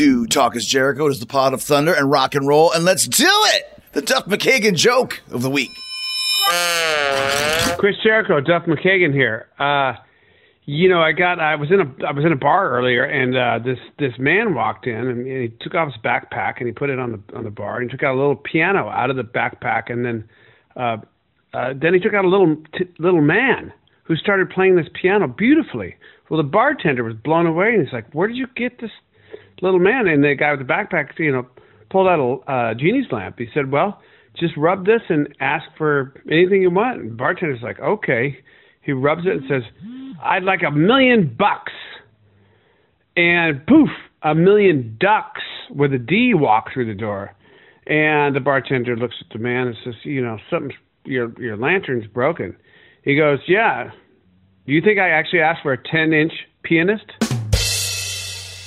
to Talk is Jericho. It is the pot of thunder and rock and roll. And let's do it! The Duff McKagan joke of the week. Chris Jericho, Duff McKagan here. Uh, you know, I got I was in a I was in a bar earlier, and uh, this this man walked in and he took off his backpack and he put it on the on the bar and he took out a little piano out of the backpack and then uh, uh, then he took out a little t- little man who started playing this piano beautifully. Well, the bartender was blown away and he's like, "Where did you get this little man?" And the guy with the backpack, you know, pulled out a uh, genie's lamp. He said, "Well." Just rub this and ask for anything you want. And bartender's like, okay. He rubs it and says, I'd like a million bucks. And poof, a million ducks with a D walk through the door. And the bartender looks at the man and says, you know, something's your your lantern's broken. He goes, Yeah. Do you think I actually asked for a ten inch pianist?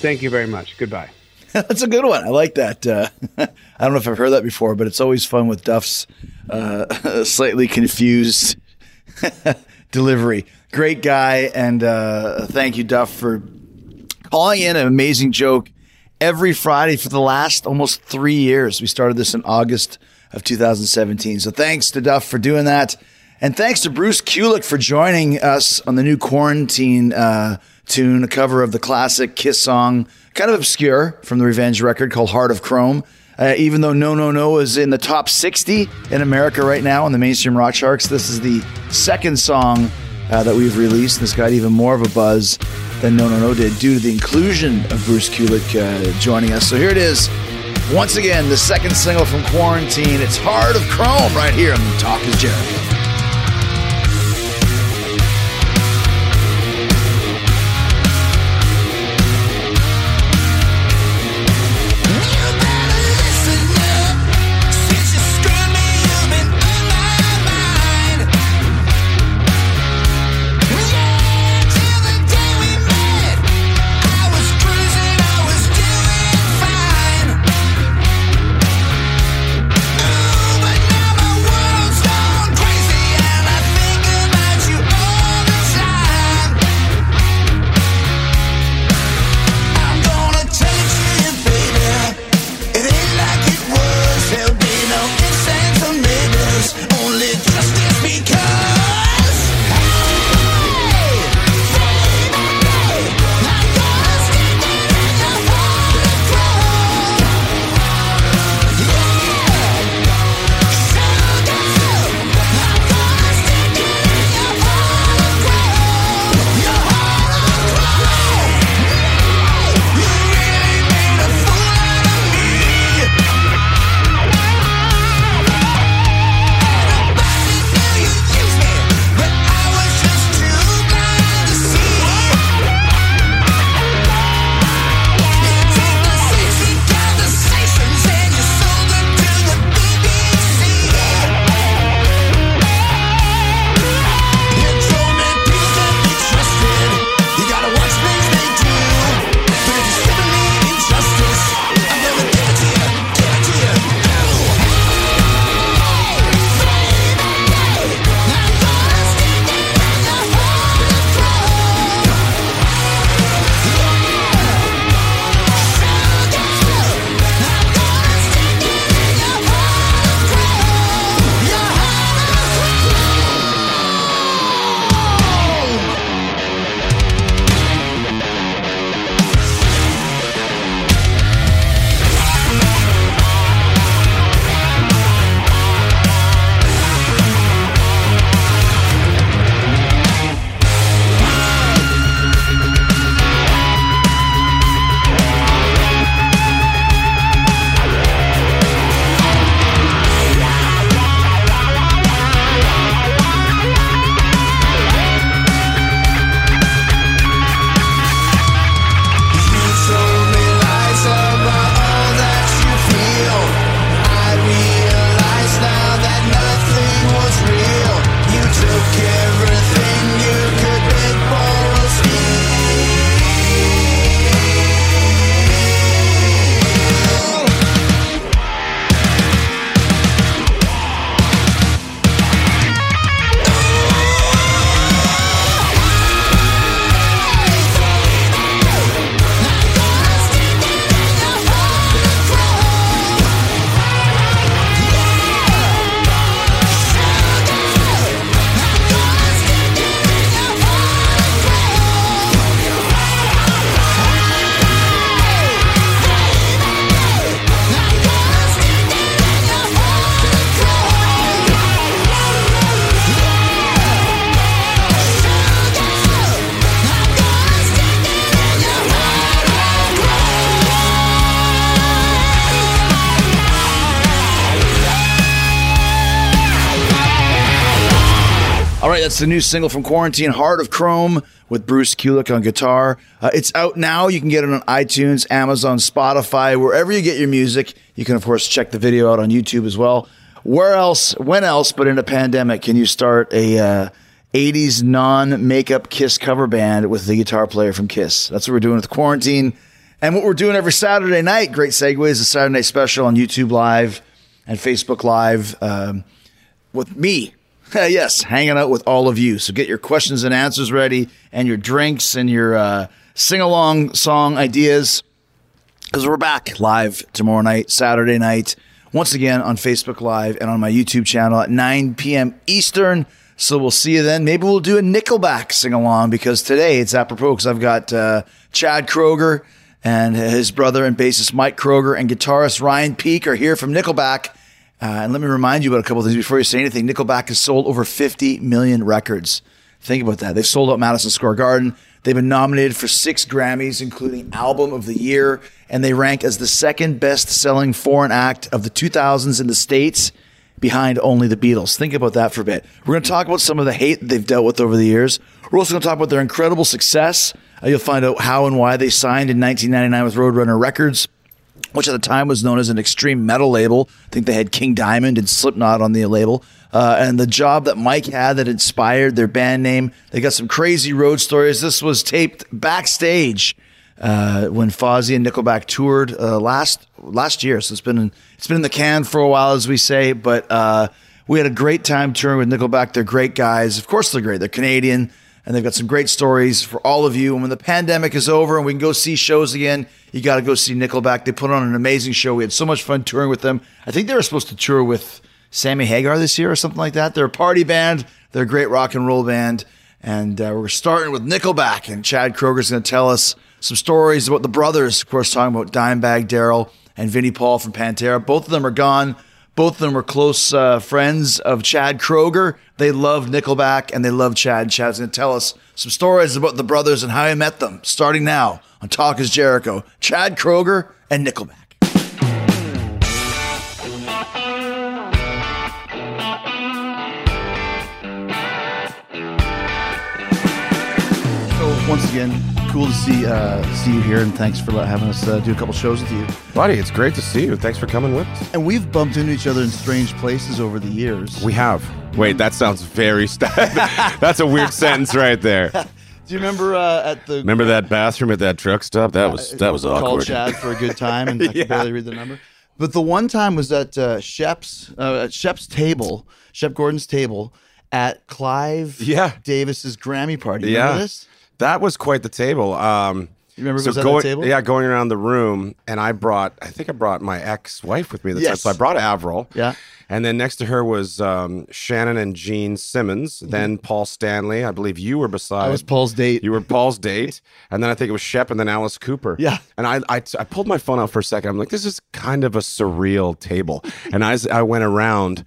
Thank you very much. Goodbye. That's a good one. I like that. Uh, I don't know if I've heard that before, but it's always fun with Duff's uh, slightly confused delivery. Great guy, and uh, thank you, Duff, for calling in an amazing joke every Friday for the last almost three years. We started this in August of 2017. So thanks to Duff for doing that. And thanks to Bruce Kulick for joining us on the new quarantine uh, tune, a cover of the classic Kiss song, kind of obscure from the Revenge record called Heart of Chrome. Uh, even though No No No is in the top 60 in America right now on the mainstream rock charts, this is the second song uh, that we've released. This got even more of a buzz than No No No did due to the inclusion of Bruce Kulick uh, joining us. So here it is. Once again, the second single from Quarantine. It's Heart of Chrome right here on the Talk is Jericho. That's the new single from Quarantine, Heart of Chrome, with Bruce Kulick on guitar. Uh, it's out now. You can get it on iTunes, Amazon, Spotify, wherever you get your music. You can, of course, check the video out on YouTube as well. Where else, when else, but in a pandemic, can you start a uh, 80s non makeup Kiss cover band with the guitar player from Kiss? That's what we're doing with Quarantine. And what we're doing every Saturday night, great segue, is a Saturday night special on YouTube Live and Facebook Live um, with me. Yes, hanging out with all of you. So get your questions and answers ready and your drinks and your uh, sing along song ideas because we're back live tomorrow night, Saturday night, once again on Facebook Live and on my YouTube channel at 9 p.m. Eastern. So we'll see you then. Maybe we'll do a Nickelback sing along because today it's apropos because I've got uh, Chad Kroeger and his brother and bassist Mike Kroeger and guitarist Ryan Peake are here from Nickelback. Uh, and let me remind you about a couple of things before you say anything. Nickelback has sold over 50 million records. Think about that. They've sold out Madison Square Garden. They've been nominated for six Grammys, including Album of the Year, and they rank as the second best selling foreign act of the 2000s in the States, behind only the Beatles. Think about that for a bit. We're going to talk about some of the hate they've dealt with over the years. We're also going to talk about their incredible success. Uh, you'll find out how and why they signed in 1999 with Roadrunner Records which at the time was known as an extreme metal label. I think they had King Diamond and Slipknot on the label. Uh, and the job that Mike had that inspired their band name. They got some crazy road stories. This was taped backstage uh, when Fozzy and Nickelback toured uh, last last year. So it's been in, it's been in the can for a while, as we say. But uh, we had a great time touring with Nickelback. They're great guys. Of course, they're great. They're Canadian and they've got some great stories for all of you. And when the pandemic is over and we can go see shows again, you got to go see Nickelback. They put on an amazing show. We had so much fun touring with them. I think they were supposed to tour with Sammy Hagar this year or something like that. They're a party band. They're a great rock and roll band. And uh, we're starting with Nickelback, and Chad Kroeger's going to tell us some stories about the brothers. Of course, talking about Dimebag Darrell and Vinnie Paul from Pantera. Both of them are gone. Both of them were close uh, friends of Chad Kroeger. They loved Nickelback and they loved Chad. Chad's going to tell us some stories about the brothers and how he met them, starting now on Talk is Jericho. Chad Kroeger and Nickelback. So once again, cool to see uh, see you here, and thanks for having us uh, do a couple shows with you. Buddy, it's great to see you. Thanks for coming with us. And we've bumped into each other in strange places over the years. We have. Wait, that sounds very. St- That's a weird sentence right there. Do you remember uh, at the Remember that bathroom at that truck stop? That was that was called awkward. Chad for a good time, and I Yeah. could barely read the number. But the one time was at uh, Shep's uh, at Shep's table, Shep Gordon's table at Clive Yeah. Davis's Grammy party. Yeah, Remember this? That was quite the table. Um, You remember so going, the table? yeah, going around the room, and I brought, I think I brought my ex-wife with me. At the time. So I brought Avril. Yeah. And then next to her was um, Shannon and Gene Simmons. Then Paul Stanley. I believe you were beside. Mm-hmm. I was Paul's date. You were Paul's date, and then I think it was Shep, and then Alice Cooper. Yeah. And I, I, I pulled my phone out for a second. I'm like, this is kind of a surreal table. And as I went around,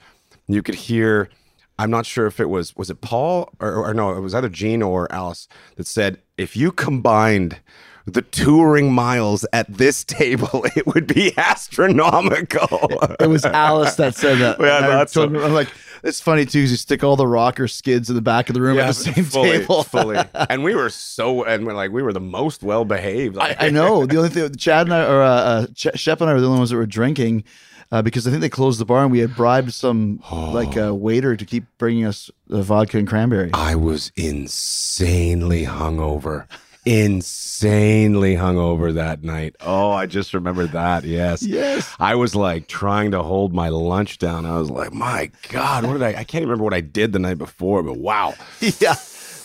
you could hear. I'm not sure if it was was it Paul or, or no, it was either Gene or Alice that said, if you combined the touring miles at this table, it would be astronomical. It was Alice that said that. Yeah, that's told I'm like, it's funny too, because you stick all the rocker skids in the back of the room at the same fully, table. fully. And we were so, and we're like, we were the most well behaved. I, I know. The only thing, Chad and I, or uh, uh, Ch- Shep and I were the only ones that were drinking uh, because I think they closed the bar and we had bribed some like a waiter to keep bringing us uh, vodka and cranberry. I was insanely hungover. Insanely hungover that night. Oh, I just remember that. Yes. Yes. I was like trying to hold my lunch down. I was like, my God, what did I? I can't even remember what I did the night before, but wow. yeah.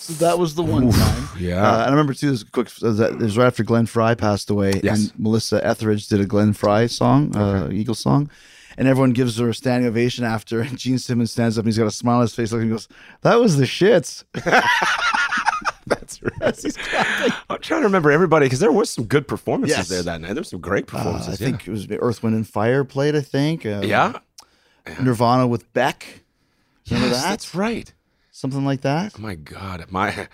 So that was the one time. yeah. Uh, and I remember too. This quick. uh, That it was right after Glenn Frey passed away, Yes. and Melissa Etheridge did a Glenn Frey song, uh, Eagle song, and everyone gives her a standing ovation after. And Gene Simmons stands up and he's got a smile on his face, looking, and goes, "That was the shits." That's right. I'm trying to remember everybody because there was some good performances Yes. there that night. There were some great Uh, performances. I think it was Earth, Wind, and Fire played. I think. Uh, yeah. Nirvana with Beck. Remember Yes, that? That's right. Something like that. Oh my God, my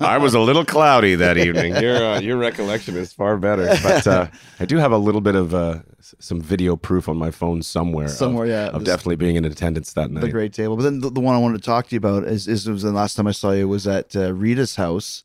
I was a little cloudy that evening. Your uh, your recollection is far better, but uh, I do have a little bit of uh, some video proof on my phone somewhere. of- Somewhere, yeah. of definitely being in attendance that night. The great table. But then the, the one I wanted to talk to you about is, is was the last time I saw you was at uh, Rita's house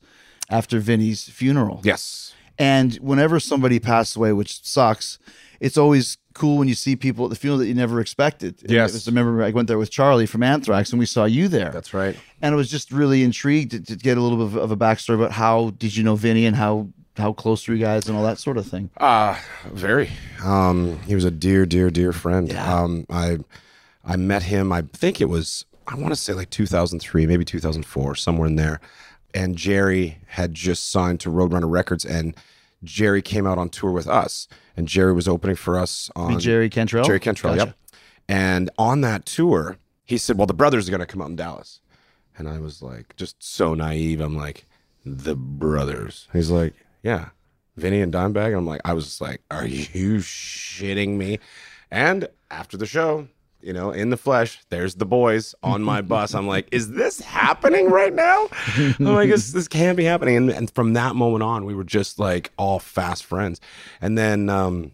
after Vinny's funeral. Yes, And whenever somebody passed away, which sucks, it's always cool when you see people at the funeral that you never expected. And Yes. it was- I remember I went there with Charlie from Anthrax and we saw you there. that's right. and I was just really intrigued to, to get a little bit of, of a backstory about how did you know Vinny and how how close were you guys and all that sort of thing. Uh very. Um, he was a dear, dear, dear friend. Yeah. Um, I I met him. I think it was I want to say like 2003, maybe 2004, somewhere in there. And Jerry had just signed to Roadrunner Records, and Jerry came out on tour with us. And Jerry was opening for us on Jerry Cantrell. Jerry Cantrell, Gotcha. yep. And on that tour, he said, "Well, the brothers are going to come out in Dallas," and I was like, just so naive. I'm like, "The brothers?" He's like, "Yeah, Vinny and Dimebag." And I'm like, I was like, "Are you shitting me?" And after the show, you know, in the flesh, there's the boys on my bus. I'm like, "Is this happening right now?" I'm like, "This, this can't be happening." And, and from that moment on, we were just like all fast friends. And then um,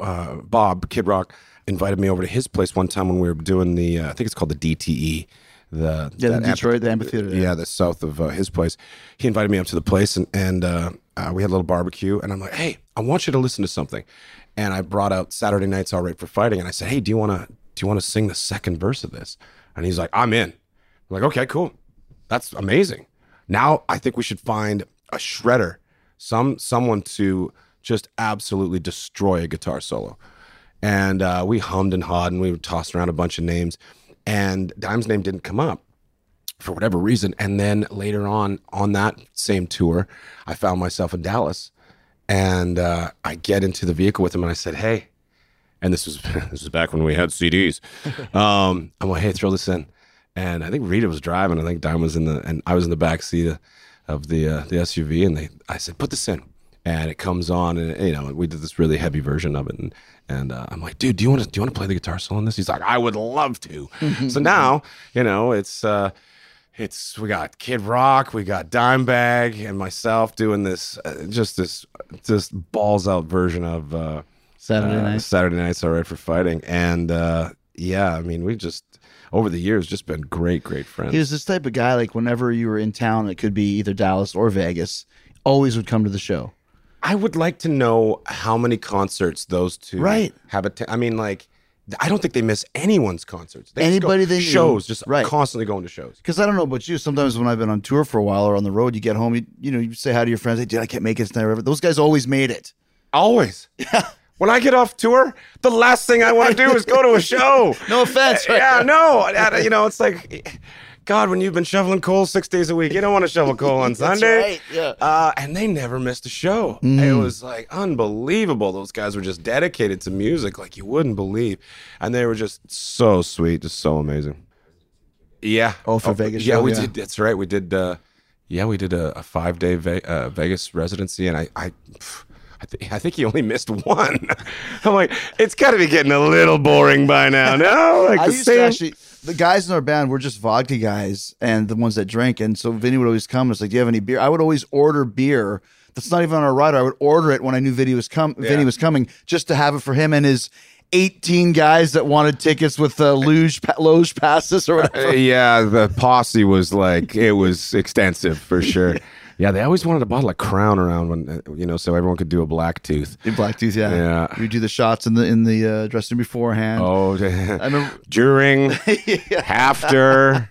uh, Bob Kid Rock invited me over to his place one time when we were doing the uh, I think it's called the DTE. The Yeah, the Detroit, the amphitheater. yeah, the south of uh, his place. He invited me up to the place, and and uh, uh, we had a little barbecue. And I'm like, hey, I want you to listen to something. And I brought out Saturday Night's All Right for Fighting, and I said, hey, do you want to do you want to sing the second verse of this? And he's like, I'm in. I'm like, okay, cool, that's amazing. Now I think we should find a shredder, some someone to just absolutely destroy a guitar solo. And uh, we hummed and hawed, and we tossed around a bunch of names, and Dime's name didn't come up for whatever reason. And then later on, on that same tour, I found myself in Dallas, and uh, I get into the vehicle with him, and I said, "Hey," and this was this was back when we had CDs. Um, I'm like, "Hey, throw this in," and I think Rita was driving. I think Dime was in the, and I was in the back seat of, the uh, the SUV, and they, I said, "Put this in." And it comes on, and you know we did this really heavy version of it, and and uh, I'm like, dude, do you want to do you want to play the guitar solo on this? He's like, I would love to. so now, you know, it's uh, it's we got Kid Rock, we got Dimebag, and myself doing this, uh, just this, just balls out version of uh, Saturday uh, night. Saturday Night's All Right for Fighting, and uh, yeah, I mean, we just over the years just been great, great friends. He was this type of guy. Like whenever you were in town, it could be either Dallas or Vegas. Always would come to the show. I would like to know how many concerts those two Right. have. Att- I mean, like, I don't think they miss anyone's concerts. They go- Anybody they knew. shows, just Right. constantly going to shows. Because I don't know about you. Sometimes when I've been on tour for a while or on the road, you get home, you, you know, you say hi to your friends. Hey, dude, I can't make it tonight. Those guys always made it. Always. When I get off tour, the last thing I want to do is go to a show. No offense. right? yeah, no. You know, it's like, God, when you've been shoveling coal six days a week, you don't want to shovel coal on That's Sunday. right, yeah. Uh, and they never missed a show. It was like unbelievable. Those guys were just dedicated to music like you wouldn't believe. And they were just so sweet, just so amazing. Yeah. Oh, for Vegas Yeah, show, we yeah. did. That's right. We did. Uh, yeah, we did a, a five day Ve- uh, Vegas residency, and I, I, I, th- I think he only missed one. I'm like, it's got to be getting a little boring by now. No, like I the used same. to actually. The guys in our band were just vodka guys, and the ones that drank. And so Vinny would always come. and It's like, do you have any beer? I would always order beer. That's not even on our rider. I would order it when I knew Vinny was com- Vinny was coming, just to have it for him and his. 18 guys that wanted tickets with uh, luge, pa- loge passes or whatever. Uh, yeah, the posse was like it was extensive for sure. Yeah, they always wanted a bottle of Crown around when uh, you know, so everyone could do a black tooth. In Blacktooth, yeah. Yeah. We do the shots in the in the uh, dressing room beforehand. Oh, I remember during, after,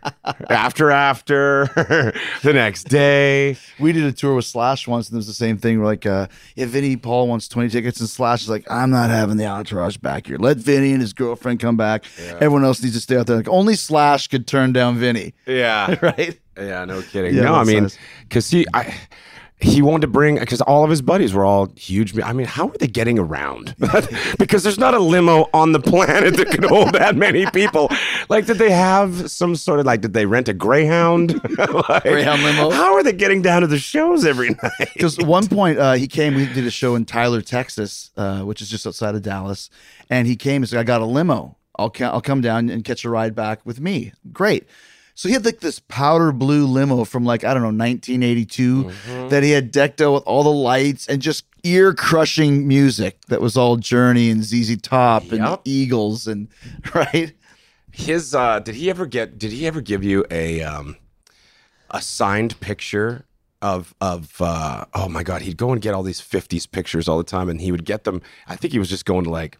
after, after, the next day. we did a tour with Slash once, and it was the same thing. We're like, uh, yeah, Vinny Paul wants 20 tickets, and Slash is like, I'm not having the entourage back here. Let Vinny and his girlfriend come back. Everyone else needs to stay out there. Like, only Slash could turn down Vinny, Yeah, right? Yeah, no kidding. Yeah, no, I mean, because he, I. He wanted to bring because all of his buddies were all huge. I mean, how are they getting around? because there's not a limo on the planet that could hold that many people. Like, did they have some sort of like? Did they rent a Greyhound? Like, Greyhound limo? How are they getting down to the shows every night? Because one point uh, he came, we did a show in Tyler, Texas, uh, which is just outside of Dallas, and he came and said, "I got a limo. I'll ca- I'll come down and catch a ride back with me." Great. So he had like this powder blue limo from like I don't know 1982 Mm-hmm. that he had decked out with all the lights and just ear crushing music that was all Journey and ZZ Top and Eagles and right. His uh did he ever get did he ever give you a um a signed picture of of uh oh my god, he'd go and get all these 50s pictures all the time and he would get them I think he was just going to like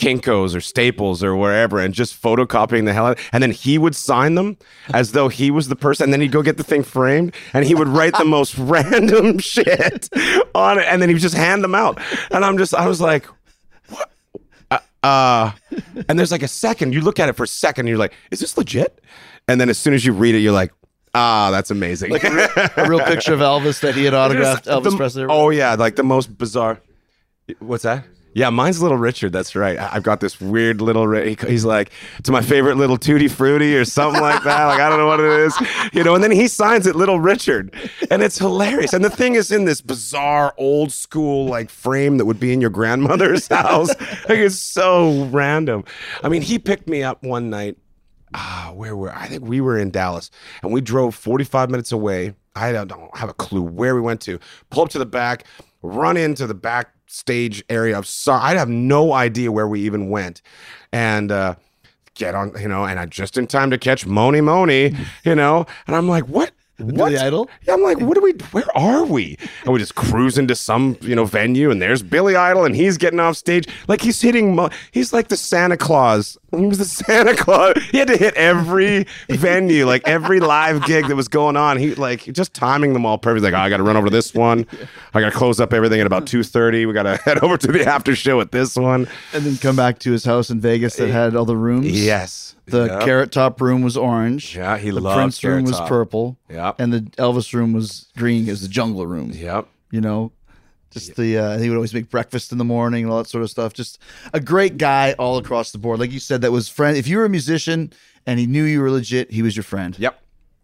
Kinkos or Staples or wherever and just photocopying the hell out and then he would sign them as though he was the person and then he'd go get the thing framed and he would write the most random shit on it and then he would just hand them out. And I'm just I was like uh and there's like a second you look at it for a second and you're like is this legit? And then as soon as you read it you're like ah that's amazing. Like A real picture of Elvis that he had autographed Just Elvis the- Presley. oh yeah like the most bizarre what's that yeah mine's little richard that's right. I've got this weird little he's like it's my favorite little tutti frutti or something like that. Like i don't know what it is you know and then he signs it little richard. And it's hilarious. And the thing is in this bizarre old school like frame that would be in your grandmother's house like it's so random. I mean he picked me up one night ah, where were I think we were in Dallas and we drove 45 minutes away. I don't, don't have a clue where we went to. Pull up to the back, run into the backstage area of so I'd have no idea where we even went. And uh get on, you know, and I just in time to catch Mony Mony, you know, and I'm like, what? What? Billy Idol? Yeah, I'm like, what are we? Where are we? And we just cruise into some, you know, venue, and there's Billy Idol, and he's getting off stage like he's hitting. Mo- he's like the Santa Claus. He was the Santa Claus. He had to hit every venue, like every live gig that was going on. He like just timing them all perfect. Like, oh, I got to run over to this one. I got to close up everything at about two thirty. We got to head over to the after show at this one. and then come back to his house in Vegas that had all the rooms. Yes, The Yep. carrot top room was orange. Yeah, he the loved Prince room was Top. purple. Yep. And the Elvis room was green as the jungle room. Yep. You know, just the uh, he would always make breakfast in the morning and all that sort of stuff. Just a great guy all across the board. Like you said, that was friend. If you were a musician and he knew you were legit, he was your friend. Yep.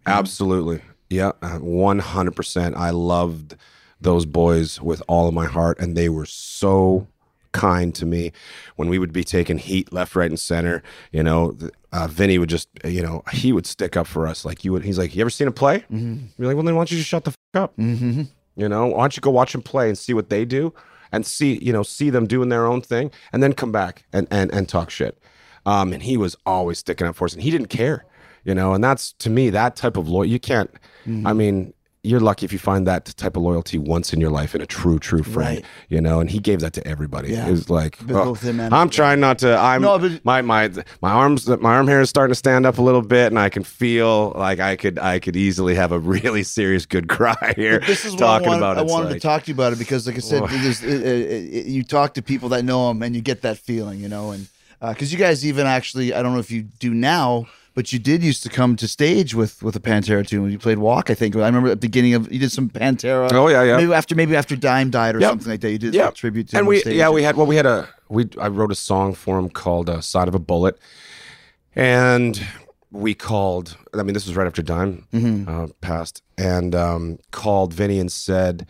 Absolutely. Yeah. uh, 100%. I loved those boys with all of my heart, and they were so kind to me when we would be taking heat left, right, and center. You know, uh, Vinny would just, you know, he would stick up for us. Like you would, he's like, you ever seen a play? Mm-hmm. You're like, well, then why don't you just shut the f- up? Mm-hmm. You know, why don't you go watch them play and see what they do and see, you know, see them doing their own thing and then come back and, and, and talk shit. Um, and he was always sticking up for us and he didn't care, you know, and that's to me, that type of loyalty, you can't, I mean, you're lucky if you find that type of loyalty once in your life in a true, true friend, Right. you know, and he gave that to everybody. Yeah. It was like, oh, him and- I'm trying not to, I'm, No, but- my, my, my arms, my arm hair is starting to stand up a little bit and I can feel like I could, I could easily have a really serious good cry here. This is what talking I, want, about I wanted like- to talk to you about it because, like I said, uh, uh, uh, you talk to people that know him and you get that feeling, you know, and because you guys even actually, I don't know if you do now, but you did used to come to stage with with a Pantera tune when you played Walk. I think I remember at the beginning of you did some Pantera. Oh, yeah, yeah. Maybe after maybe after Dime died or Yep. something like that. You did a tribute to and him we yeah we had well we had a we I wrote a song for him called uh, "Side of a Bullet," and we called. I mean, this was right after Dime Mm-hmm. uh, passed, and um, called Vinny and said.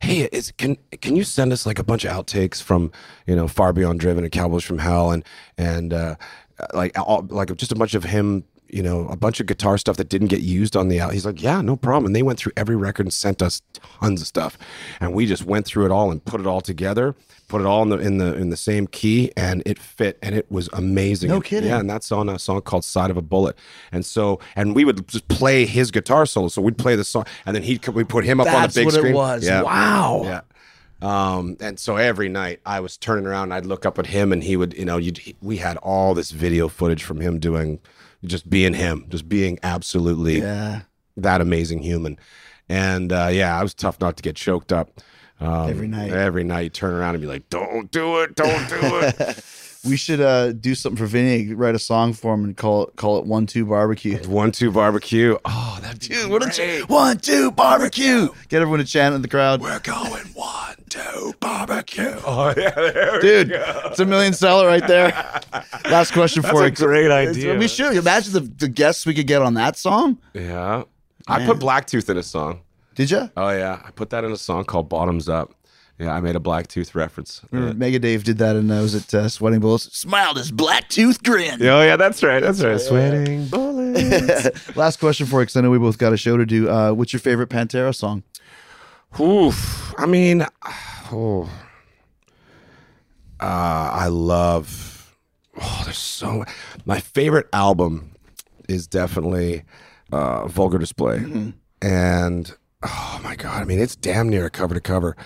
Hey, is, can can you send us like a bunch of outtakes from you know Far Beyond Driven and Cowboys from Hell and and uh, like all, like just a bunch of him you know a bunch of guitar stuff that didn't get used on the album He's like, yeah, no problem. And they went through every record and sent us tons of stuff, and we just went through it all and put it all together, put it all in the in the in the same key, and it fit, and it was amazing. No kidding. Yeah, and that's on a song called "Side of a Bullet." And so, and we would just play his guitar solo. So we'd play the song, and then he would we put him up on the big screen. That's big what screen. it was. Yeah. Wow. Yeah. Um, and so every night I was turning around, and I'd look up at him, and he would, you know, you'd, he, we had all this video footage from him doing, just being him, just being absolutely Yeah. that amazing human. And uh, yeah, I was tough not to get choked up. Um, Every night. Every night, turn around and be like, "Don't do it! Don't do it!" We should uh, do something for Vinny. Write a song for him and call it call it One Two Barbecue. One two barbecue. Oh, that'd be Dude, what a ch- one two barbecue! Get everyone to chant in the crowd. We're going one two barbecue. Oh yeah, there Dude, it's a million seller right there. Last question That's for a you. great idea. We should imagine the, the guests we could get on that song. Yeah. I put Blacktooth in a song. Did you? Oh yeah, I put that in a song called Bottoms Up. Yeah, I made a Blacktooth reference. Remember Mega Dave did that and I was at uh, Sweating Bullets. Smiled his black tooth grin. Oh yeah, that's right. That's right. Sweating bullets. Last question for you, because I know we both got a show to do. Uh, what's your favorite Pantera song? Oof. I mean, oh, uh, I love. Oh, there's so. My favorite album is definitely uh, Vulgar Display, Mm-hmm. and oh my god, I mean, it's damn near a cover to cover.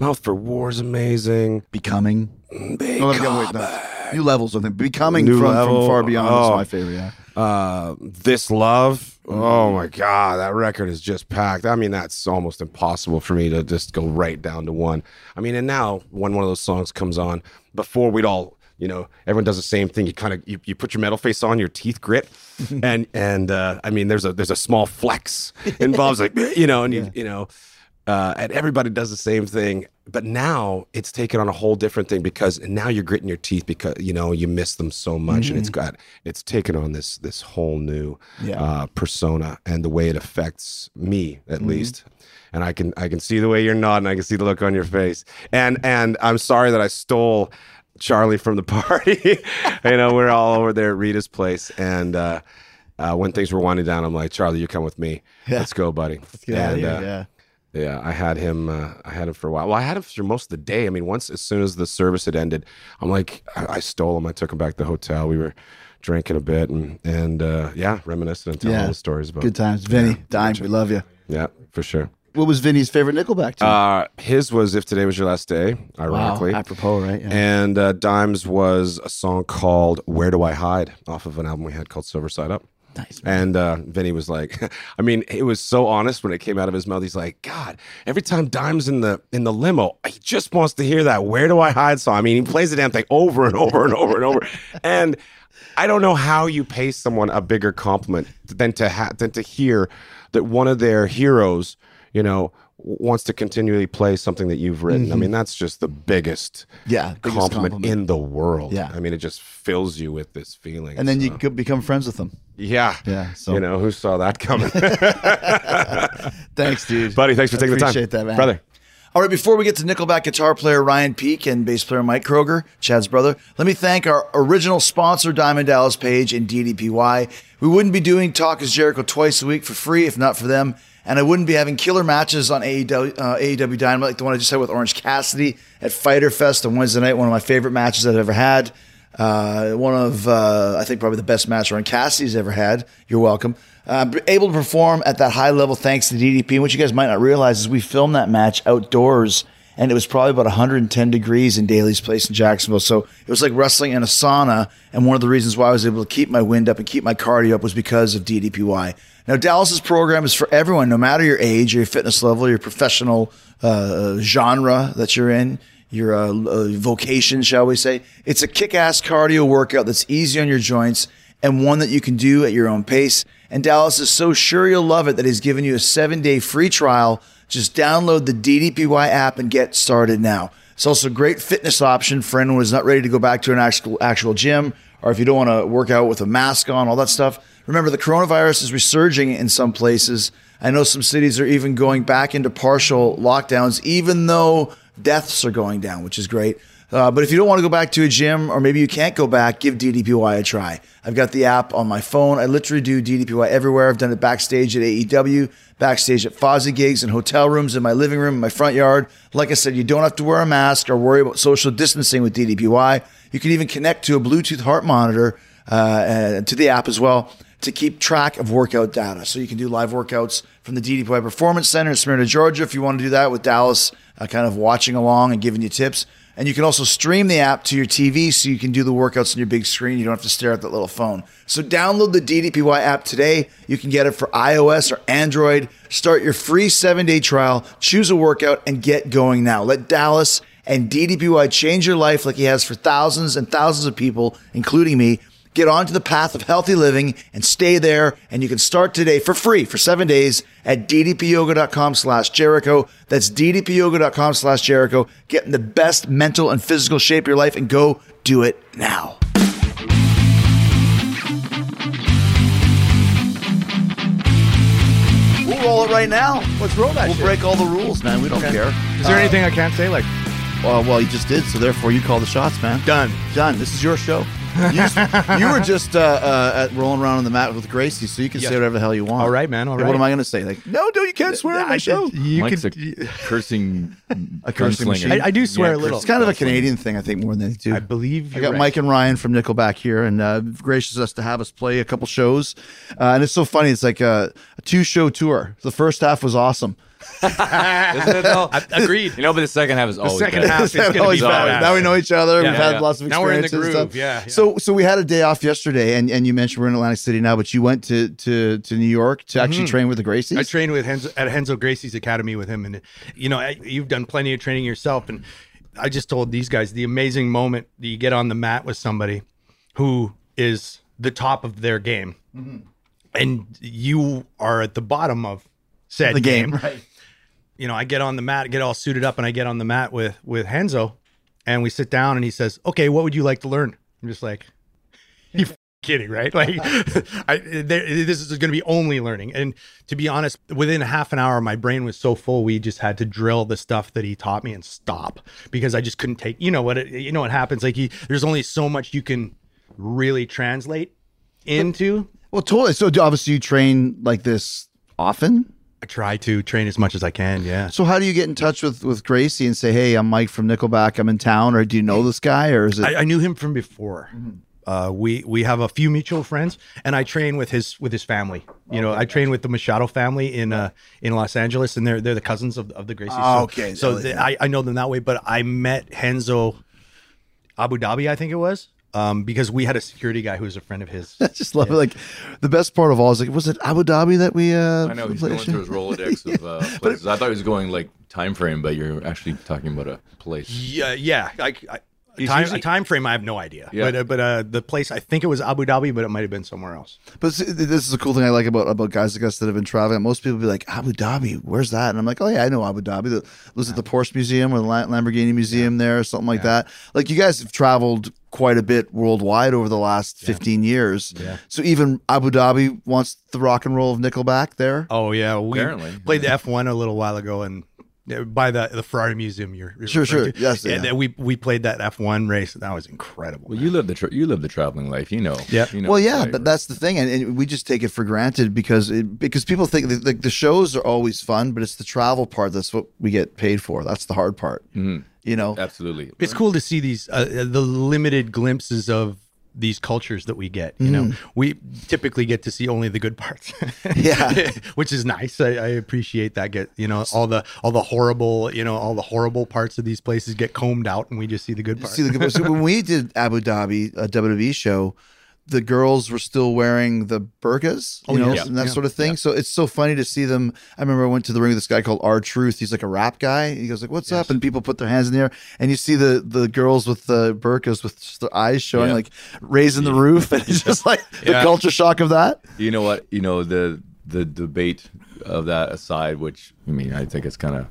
Mouth for War is amazing. Becoming. Big Oh, go, wait, no. New levels, of them. Becoming New from, Level. from Far Beyond Oh. is my favorite, yeah. uh this love oh my god that record is just packed i mean that's almost impossible for me to just go right down to one i mean and now when one of those songs comes on before we'd all you know everyone does the same thing you kind of you, you put your metal face on your teeth grit and and uh i mean there's a there's a small flex involves like you know and you you know uh, and everybody does the same thing. But now it's taken on a whole different thing because now you're gritting your teeth because you know you miss them so much, and it's got it's taken on this this whole new Yeah. uh, persona and the way it affects me at least. And I can I can see the way you're nodding. I can see the look on your face. And and I'm sorry that I stole Charlie from the party. you know, we're all over there at Rita's place, and. uh uh, when things were winding down, I'm like, Charlie, you come with me. Let's go, buddy. Let's Get out of here, uh, yeah. Yeah, I had him. Uh, I had him for a while. Well, I had him for most of the day. I mean, once as soon as the service had ended, I'm like, I, I stole him. I took him back to the hotel. We were drinking a bit and and uh, yeah, reminiscing and telling Yeah. all the stories about. Good times. Vinny, Dime, we love you. Yeah, for sure. What was Vinny's favorite Nickelback tune? Uh, his was "If Today Was Your Last Day," wow, ironically, apropos, right? Yeah. and uh, Dimes was a song called "Where Do I Hide" off of an album we had called "Silver Side Up." Nice. man. And uh, Vinny was like, I mean, it was so honest when it came out of his mouth. He's like, God, every time Dime's in the in the limo, he just wants to hear that "Where Do I Hide" So I mean, he plays the damn thing over and over and over and over. And I don't know how you pay someone a bigger compliment than to ha- than to hear that one of their heroes, you know, wants to continually play something that you've written. I mean, that's just the biggest Mm-hmm. Yeah, biggest compliment, compliment. in the world. Yeah. I mean, it just fills you with this feeling. and then So, you could become friends with them. Yeah, Yeah, so- you know, who saw that coming? Thanks, dude. Buddy, thanks for taking the time. Appreciate that, man. Brother. All right, before we get to Nickelback guitar player Ryan Peake and bass player Mike Kroeger, Chad's brother, let me thank our original sponsor, Diamond Dallas Page and DDPY. We wouldn't be doing Talk is Jericho twice a week for free if not for them. And I wouldn't be having killer matches on AEW, uh, AEW Dynamite like the one I just had with Orange Cassidy at Fighter Fest on Wednesday night, one of my favorite matches I've ever had. Uh, one of, uh, I think, probably the best match Orange Cassidy's ever had. You're welcome. Uh, able to perform at that high level thanks to DDP. And what you guys might not realize is we filmed that match outdoors and it was probably about 110 degrees in Daily's place in Jacksonville. So it was like wrestling in a sauna. And one of the reasons why I was able to keep my wind up and keep my cardio up was because of DDPY. Now, Dallas's program is for everyone, no matter your age, your fitness level, your professional uh, genre that you're in, your uh, uh, vocation, shall we say. It's a kick ass cardio workout that's easy on your joints and one that you can do at your own pace. And Dallas is so sure you'll love it that he's given you a seven day free trial. Just download the DDPY app and get started now. It's also a great fitness option for anyone who's not ready to go back to an actual actual gym, or if you don't want to work out with a mask on, all that stuff. Remember, the coronavirus is resurging in some places. I know some cities are even going back into partial lockdowns, even though deaths are going down, which is great. Uh, but if you don't want to go back to a gym, or maybe you can't go back, give DDPY a try. I've got the app on my phone. I literally do DDPY everywhere. I've done it backstage at AEW, backstage at Fozzy gigs, in hotel rooms, in my living room, in my front yard. Like I said, you don't have to wear a mask or worry about social distancing with DDPY. You can even connect to a Bluetooth heart monitor uh, to the app as well to keep track of workout data. So you can do live workouts from the DDPY Performance Center in Smyrna, Georgia, if you want to do that with Dallas uh, kind of watching along and giving you tips. And you can also stream the app to your TV so you can do the workouts on your big screen. You don't have to stare at that little phone. So download the DDPY app today. You can get it for iOS or Android. Start your free seven day trial, choose a workout, and get going now. Let Dallas and DDPY change your life like he has for thousands and thousands of people, including me. Get onto the path of healthy living and stay there. And you can start today for free for seven days at ddpyoga.com slash Jericho. That's ddpyoga.com slash Jericho. Get in the best mental and physical shape of your life and go do it now. We'll roll it right now. Let's roll that We'll shit. break all the rules, man. We don't care. Is there uh, anything I can't say? Like, Oh, well, you just did, so therefore you call the shots, man. Done. Done. This is your show. You, just- you were just uh, uh, at rolling around on the mat with Gracie, so you can say whatever the hell you want. All right, man, all Yeah, What am I going to say? Like, no, no, you can't swear on my I show. should- you Mike's could. a cursing, A cursing machine. I, I do swear a little. It's kind of a Canadian thing, I think, more than anything. I believe I you're got right. Mike and Ryan from Nickelback here, and uh, gracious us to have us play a couple shows. Uh, and it's so funny. It's like a, a two show tour. The first half was awesome. Isn't it though? Agreed. You know, but the second half is always the second better. half is gonna Always be bad. badass. Now we know each other. Yeah. We've had Yeah. lots of Now we're in the experiences and groove. stuff. Yeah, yeah. So so we had a day off yesterday, and, and you mentioned we're in Atlantic City now, but you went to to, to New York to actually train with the Gracies. Mm-hmm. I trained with Henzo, at Henzo Gracie's academy with him, and you know I, you've done plenty of training yourself. And I just told these guys the amazing moment that you get on the mat with somebody who is the top of their game, Mm-hmm. and you are at the bottom of said the game, game. right? You know, I get on the mat, get all suited up, and I get on the mat with with Henzo, and we sit down, and he says, "Okay, what would you like to learn?" I'm just like, "You kidding, right? Like, I there, this is going to be only learning." And to be honest, within half an hour, my brain was so full, we just had to drill the stuff that he taught me and stop because I just couldn't take. You know what? It, you know what happens? Like, he, there's only so much you can really translate into. Well, totally. So obviously you train like this often. I try to train as much as I can. Yeah. So how do you get in touch with with Gracie and say, "Hey, I'm Mike from Nickelback. I'm in town," or do you know this guy, or is it? I, I knew him from before. Uh, we we have a few mutual friends, and I train with his with his family. You know, I train with the Machado family in uh in Los Angeles, and they're they're the cousins of, of the Gracies. Oh, So- okay. So the- I I know them that way, but I met Henzo Abu Dhabi, I think it was, um, because we had a security guy who was a friend of his. I just love it. Like the best part of all is like, was it Abu Dhabi that we? Uh, I know he's going through his Rolodex of uh, places. I thought he was going like time frame, but you're actually talking about a place. Yeah, yeah. I, I, He's time, usually- a time frame, I have no idea. Yeah. But uh, but uh, the place, I think it was Abu Dhabi, but it might have been somewhere else. But see, this is a cool thing I like about about guys like us that have been traveling. Most people be like, Abu Dhabi, where's that? And I'm like, oh yeah, I know Abu Dhabi. The, was it the Porsche Museum or the Lamborghini Museum there or something like that? Like you guys have traveled quite a bit worldwide over the last 15 years. Yeah. So even Abu Dhabi wants the rock and roll of Nickelback there. Oh yeah, we Apparently. played the F one a little while ago, and by the the Ferrari Museum. You're, you're Sure, sure. to. Yes, and yeah. we we played that F one race. That was incredible. Well, you live the tra- you live the traveling life, you know. Yeah. You know well, yeah, like- but that's the thing, and, and we just take it for granted because it, because people think that like the shows are always fun, but it's the travel part that's what we get paid for. That's the hard part. Mhm. You know, absolutely. It's cool to see these uh, the limited glimpses of these cultures that we get. You know, mm. we typically get to see only the good parts. Yeah. which is nice. I, I appreciate that. Get you know all the all the horrible you know all the horrible parts of these places get combed out, and we just see the good parts. see the good. So when we did Abu Dhabi a WWE show, the girls were still wearing the burqas, you Oh, know, yeah. and that Yeah. sort of thing. So it's so funny to see them. I remember I went to the ring with this guy called R Truth. He's like a rap guy. He goes like, "What's up?" And people put their hands in the air, and you see the the girls with the burqas with just their eyes showing, Yeah. like raising the roof, and it's just like the culture shock of that. You know what? You know the the debate of that aside, which I mean, I think it's kind of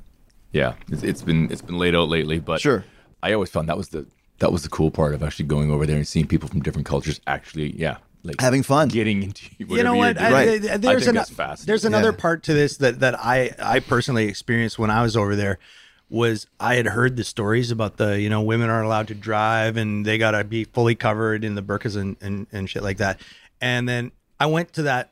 yeah, it's, it's been it's been laid out lately, but Sure. I always found that was the that was the cool part of actually going over there and seeing people from different cultures actually, yeah, like Having fun. getting into you know you're what? doing. I- Right. I- I there's think an- that's. There's another Yeah. part to this that that I I personally experienced when I was over there was I had heard the stories about the you know women aren't allowed to drive and they gotta be fully covered in the burqas and and, and shit like that, and then I went to that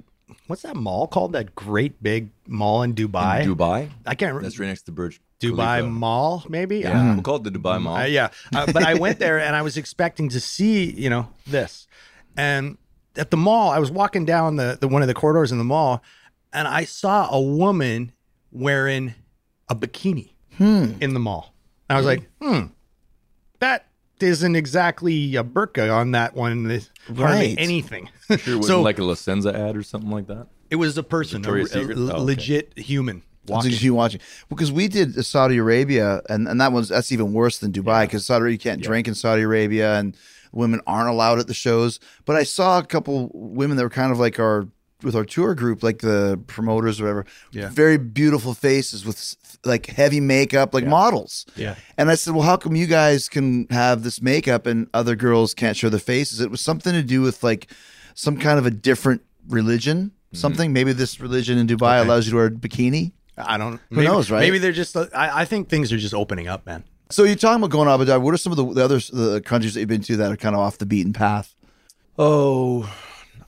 what's that mall called that great big mall in Dubai. Dubai. I can't remember. That's right next to the Burj Dubai Khalifa. Mall, maybe. Yeah, we'll call it the Dubai Mall. uh, yeah, uh, but I went there and I was expecting to see, you know, this. And at the mall, I was walking down the, the one of the corridors in the mall, and I saw a woman wearing a bikini in the mall. And I was like, hmm, that isn't exactly a burqa on that one. Hardly Right. anything. Sure, wasn't so like a La Senza ad or something like that. it was a person, a, a- Secret? a Oh, okay. legit human. Walking. you watching because we did Saudi Arabia, and, and that was that's even worse than Dubai because Saudi you can't drink in Saudi Arabia, and women aren't allowed at the shows. But I saw a couple women that were kind of like our with our tour group, like the promoters or whatever. Yeah. very beautiful faces with like heavy makeup, like models. Yeah. And I said, well, how come you guys can have this makeup and other girls can't show their faces? It was something to do with like some kind of a different religion. Mm-hmm. Something maybe this religion in Dubai Okay. allows you to wear a bikini. I don't. Who knows, right? Maybe they're just. I, I think things are just opening up, man. So you're talking about going to Abu Dhabi. What are some of the, the other the countries that you've been to that are kind of off the beaten path? Oh,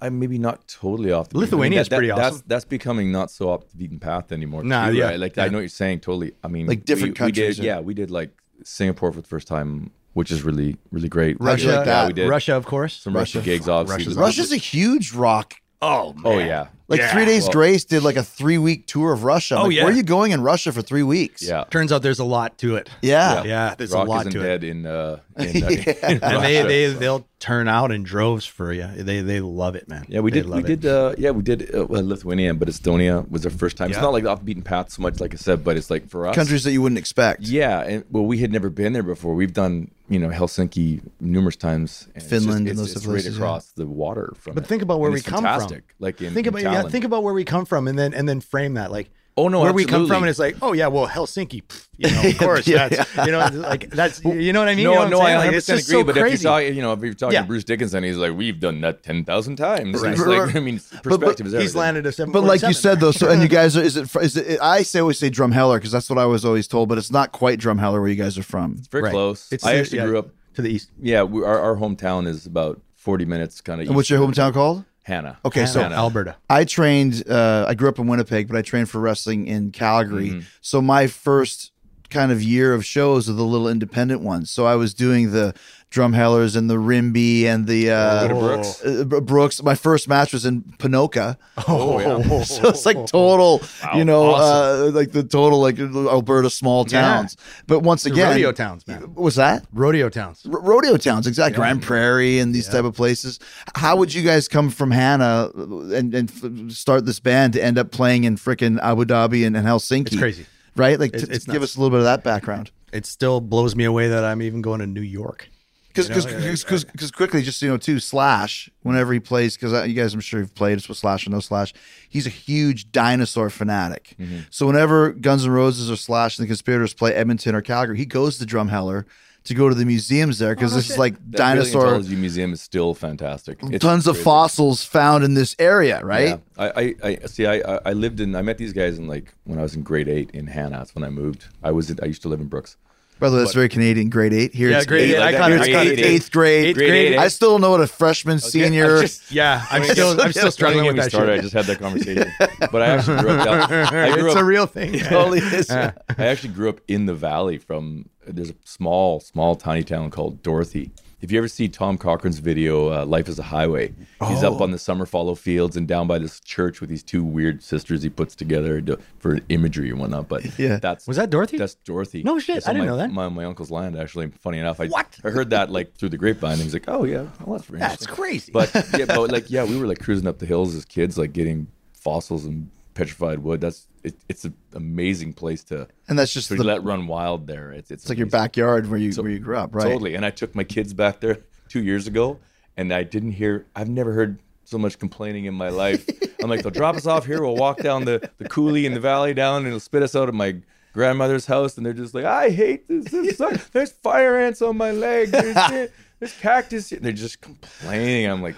I'm maybe not totally off. The beaten- Lithuania is that- pretty That's awesome. that's becoming not so off the beaten path anymore. Nah, too, yeah, right? Like yeah. I know what you're saying. Totally. I mean, Like different we, we countries did, or- yeah, we did like Singapore for the first time, which is really really great. Russia, like that? Yeah, we did Russia, of course. some Russia gigs. Obviously, Russia's Russia's a huge rock. Oh, Oh yeah, Like Yeah. Three Days Well- Grace did like a three week tour of Russia. I'm Oh, like, yeah. Where are you going in Russia for three weeks? yeah. Turns out there's a lot to it. Yeah. Yeah, there's Rock a lot isn't to it. dead in uh, in, uh, in And they Russia, they so. they'll turn out in droves for you. They they love it, man. Yeah, we They did. We it. did. Uh, yeah, we did. Uh, well, Lithuania, but Estonia was our first time. It's not like off the beaten path so much, like I said, but it's like for us, Countries that you wouldn't expect. Yeah, and well, we had never been there before. We've done, you know, Helsinki numerous times. And it's Finland just, and it's, those it's places, right yeah. across the water from. But it. think about where And we it's come fantastic. from. Like in think in about yeah, think about where we come from, and then and then frame that like. Oh, no, where we come from, and it's like, oh yeah, well Helsinki, pff, you know, of course, Yeah, that's you know, like that's you know what I mean. No, You know no, I'm I saying? 100 Like, percent just agree. so but if you're talking, you know, if you're talking Yeah. to Bruce Dickinson, he's like, we've done that ten thousand times. Right. Like, I mean, perspective is everything. he's landed a seven. But like you said though, so and you guys are is it is it? I say always say Drumheller because that's what I was always told, but it's not quite Drumheller where you guys are from. It's very Right. close. It's I actually yeah, grew up. to the east. Yeah, we, our our hometown is about forty minutes, kind of. And what's your hometown called? Hanna? Okay, so Hanna, Alberta. I trained. Uh, I grew up in Winnipeg, but I trained for wrestling in Calgary. Mm-hmm. So my first kind of year of shows are the little independent ones. So I was doing the Drumhellers and the Rimbey and the uh, Go Brooks. uh, Brooks. My first match was in Ponoka. Oh, yeah. so it's like total, you know, uh, like the total like Alberta small Yeah. towns. But once The again, rodeo towns, man. Was that? Rodeo towns. R- rodeo towns, exactly. Grande Prairie and these type of places. How would you guys come from Hanna and, and f- start this band to end up playing in frickin' Abu Dhabi and, and Helsinki? It's crazy. Right? Like, It's- to, it's give nuts. us a little bit of that background. It still blows me away that I'm even going to New York. Because because quickly, just you know, too, Slash. Whenever he plays, because you guys, I'm sure you've played with Slash or no Slash. He's a huge dinosaur fanatic. Mm-hmm. So whenever Guns N' Roses or Slash and the Conspirators play Edmonton or Calgary, he goes to Drumheller to go to the museums there because oh, this is like That dinosaur. Paleontology Museum is still fantastic. It's tons of fossils found in this area, right? Yeah. I, I, I see. I, I- I lived in. I met these guys in like when I was in grade eight in Hanna. That's when I moved. I was. I used to live in Brooks. By the way, that's very Canadian. Grade eight here. Yeah, it's grade eight, eight. I here kinda- it's I kinda did. eighth grade. Eighth grade. I still don't know what a freshman, senior. Yeah, I'm still I'm still struggling Don't with that me started. I just had that conversation. but I actually grew up. I grew It's up. a real thing. totally is. I actually grew up in the valley. From there's a small, small, tiny town called Dorothy. If you ever see Tom Cochrane's video, uh, "Life Is a Highway," he's Oh. up on the summer follow fields and down by this church with these two weird sisters he puts together to, for imagery and whatnot. But Yeah. that's Was that Dorothy? That's Dorothy. No shit, It's I didn't my, know that. My, my uncle's land, actually. Funny enough, I What? I heard that like through the grapevine. And he's like, "Oh yeah, well, that's very That's crazy. But yeah, but like yeah, we were like cruising up the hills as kids, like getting fossils and petrified wood. That's it, it's an amazing place to And that's just to the, let run wild there. It's it's, it's like your backyard where you where you grew up, right? Totally. And I took my kids back there two years ago, and I didn't hear. I've never heard so much complaining in my life. I'm like, they'll drop us off here. We'll walk down the the coulee in the valley down, and it'll spit us out of my grandmother's house. And they're just like, I hate this. this sucks. There's fire ants on my leg. There's, there's cactus. here." They're just complaining. I'm like,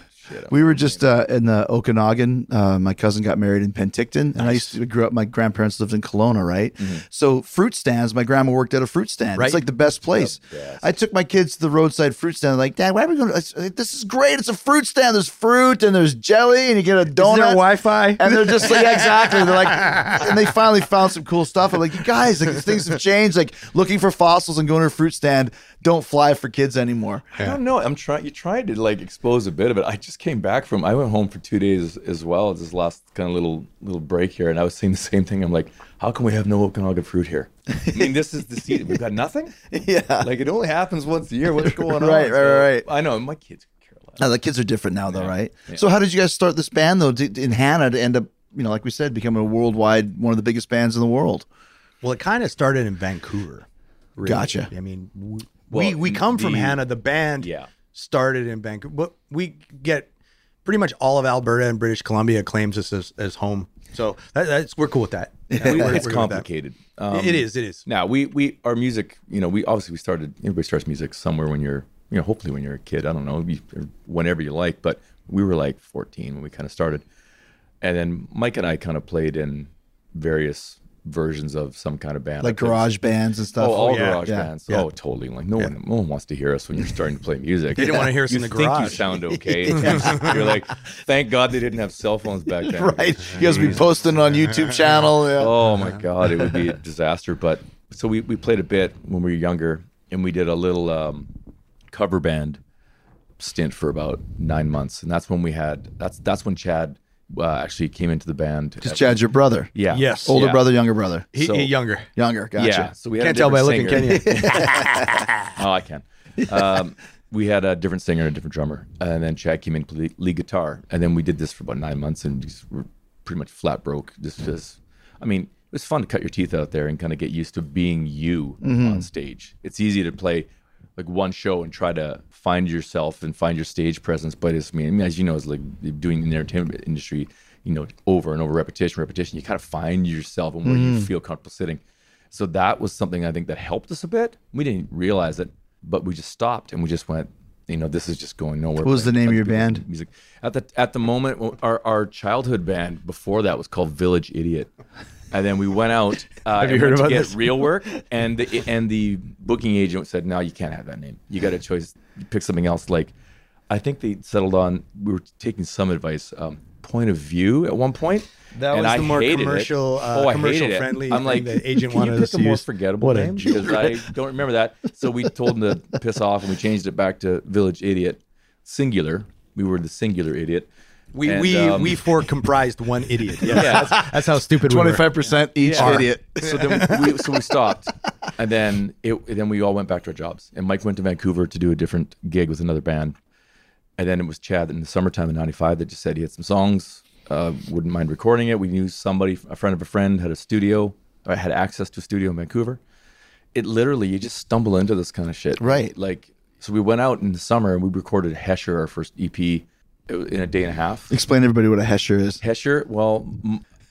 We were just uh, in the Okanagan. Uh, my cousin got married in Penticton, and I used to grow up. My grandparents lived in Kelowna, right? So fruit stands. My grandma worked at a fruit stand. Right. It's like the best place. I took my kids to the roadside fruit stand. Like, Dad, why are we going? to This is great. It's a fruit stand. There's fruit and there's jelly, and you get a donut. Is there Wi-Fi? And they're just like, yeah, exactly. They're like, and they finally found some cool stuff. I'm like, you guys, like things have changed. Like looking for fossils and going to a fruit stand don't fly for kids anymore. I don't know. I'm trying. You tried to like expose a bit of it. I just came back from. I went home for two days as well. This last kind of little little break here, and I was saying the same thing. I'm like, how can we have no Okanagan fruit here? I mean, this is the season. We've got nothing. Yeah. Like it only happens once a year. What's going on? Right, right, So, right. I know my kids could care less. Now, the kids are different now, though, right? So, how did you guys start this band, though, to, in Hanna to end up, you know, like we said, becoming a worldwide, one of the biggest bands in the world? Well, it kind of started in Vancouver. really. Gotcha. I mean, we Well, we, we come from Hanna. The band Yeah. started in Vancouver, but we get pretty much all of Alberta and British Columbia claims us as, as home. So that, that's we're cool with that. Yeah, we're it's good with that. complicated. Um, it is. It is. Now we we our music, you know, we obviously we started. Everybody starts music somewhere when you're, you know, hopefully when you're a kid. I don't know, you- whenever you like. But we were like 14 when we kind of started, and then Mike and I kind of played in various versions of some kind of band. like I played- garage bands and stuff. Oh, all yeah, garage yeah, bands. yeah. Oh, totally. Like no one, no one wants to hear us when you're starting to play music. They didn't want to hear us you in the think you garage. sound okay. You're like, thank God they didn't have cell phones back then. right. You guys be posting on YouTube channel. Yeah. Oh my God, it would be a disaster. But so we, we played a bit when we were younger, and we did a little um, cover band stint for about nine months, and that's when we had that's that's when Chad uh, actually came into the band. Just Chad's your brother. yeah, Yes. Older Yeah. brother, younger brother. He, So- he younger. Younger. Gotcha. Yeah, so we had Can't a tell by different looking, can you? oh, I can. Um, we had a different singer and a different drummer, and then Chad came in to play lead guitar, and then we did this for about nine months, and just were pretty much flat broke. Just because, I mean, it was fun to cut your teeth out there and kind of get used to being you on stage. It's easy to play like one show and try to find yourself and find your stage presence, but it's I mean, I mean, as you know, it's like doing in the entertainment industry. You know, over and over, repetition, repetition. You kind of find yourself and where you mm. feel comfortable sitting. So that was something I think that helped us a bit. We didn't realize it, but we just stopped and we just went, you know, this is just going nowhere. What was the name of your band? Music. At the at the moment, our our childhood band before that was called Village Idiot, and then we went out. Uh, Have you heard went to get this? real work? And the and the booking agent said, no, you can't have that name. You got a choice. You pick something else. Like, I think they settled on. We were taking some advice. Um, point of view at one point. That and was I the more commercial, uh, oh, commercial hated it. friendly I'm thing like, the agent can wanted you pick us to a more use? forgettable What name because I don't remember that. So we told him to piss off, and we changed it back to Village Idiot, singular. We were the singular idiot. We And, we um, we four comprised one idiot. Yeah, Yeah. that's, that's how stupid we were. Twenty five percent each Yeah. idiot. so then we, so we stopped, and then it then we all went back to our jobs. And Mike went to Vancouver to do a different gig with another band, and then it was Chad in the summertime in '95 that just said he had some songs, uh, wouldn't mind recording it. We knew somebody, a friend of a friend, had a studio, or had access to a studio in Vancouver. It literally, you just stumble into this kind of shit, Right. Like, so we went out in the summer and we recorded Hesher, our first EP, in a day and a half. Explain to everybody what a hesher is. Hesher, well,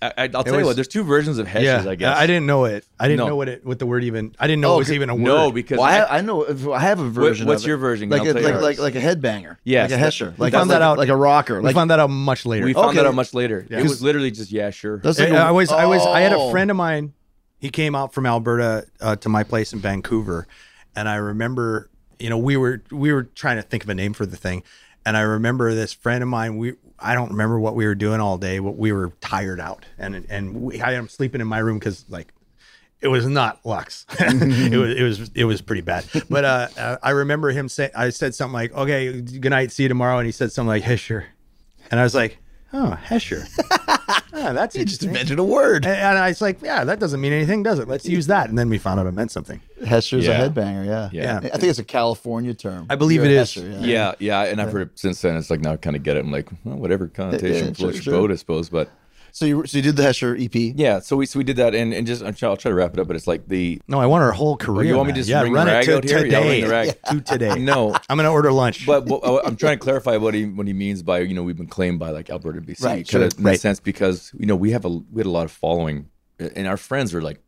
I, will tell you what. There's two versions of Heshers, Yeah, I guess. I didn't know it. I didn't No. know what it what the word even. I didn't know Oh, it was even a word. No, because Well, I, I- have, I know. I have a version. what's of it. your version? Like a, like, ours. like like a headbanger. Yes, like a hesher. we Like found like, that out- like a rocker. we Like found that out much later. we found Okay. that out much later. Yeah. It was literally just yeah, sure. that's like I, a- I was I was I had a Oh. friend of mine. He came out from Alberta uh, to my place in Vancouver, and I remember you know we were we were trying to think of a name for the thing, and I remember this friend of mine. We I don't remember what we were doing all day, but we were tired out, and and we, I am sleeping in my room because like it was not Lux. it was it was it was pretty bad. But uh, uh, I remember him say I said something like, "Okay, good night, see you tomorrow," and he said something like, "Hesher," and I was like, "Oh, Hesher." Ah, that's You just interesting. invented a word. And, and I was like, yeah, that doesn't mean anything, does it? Let's use that. And then we found out it meant something. Hesher's Yeah. a headbanger. Yeah. Yeah. I think it's a California term. I believe You're it a is. hesher, yeah, yeah, and I've heard it since then. It's like now I kind of get it. I'm like, well, whatever connotation Yeah, floats sure, your sure. boat, I suppose. But So you so you did the Hesher EP. yeah, so we so we did that, and, and just I'll try, I'll try to wrap it up. But it's like the No, I want our whole career. you want me to just yeah, ring run the it rag to out here? Yeah, I'll ring today. the rag. To today. no. I'm going to order lunch. But what, I'm trying to clarify what he what he means by you know we've been claimed by like Alberta BC, Right, kind of sure, in right. that sense because you know we have a we had a lot of following, and our friends are like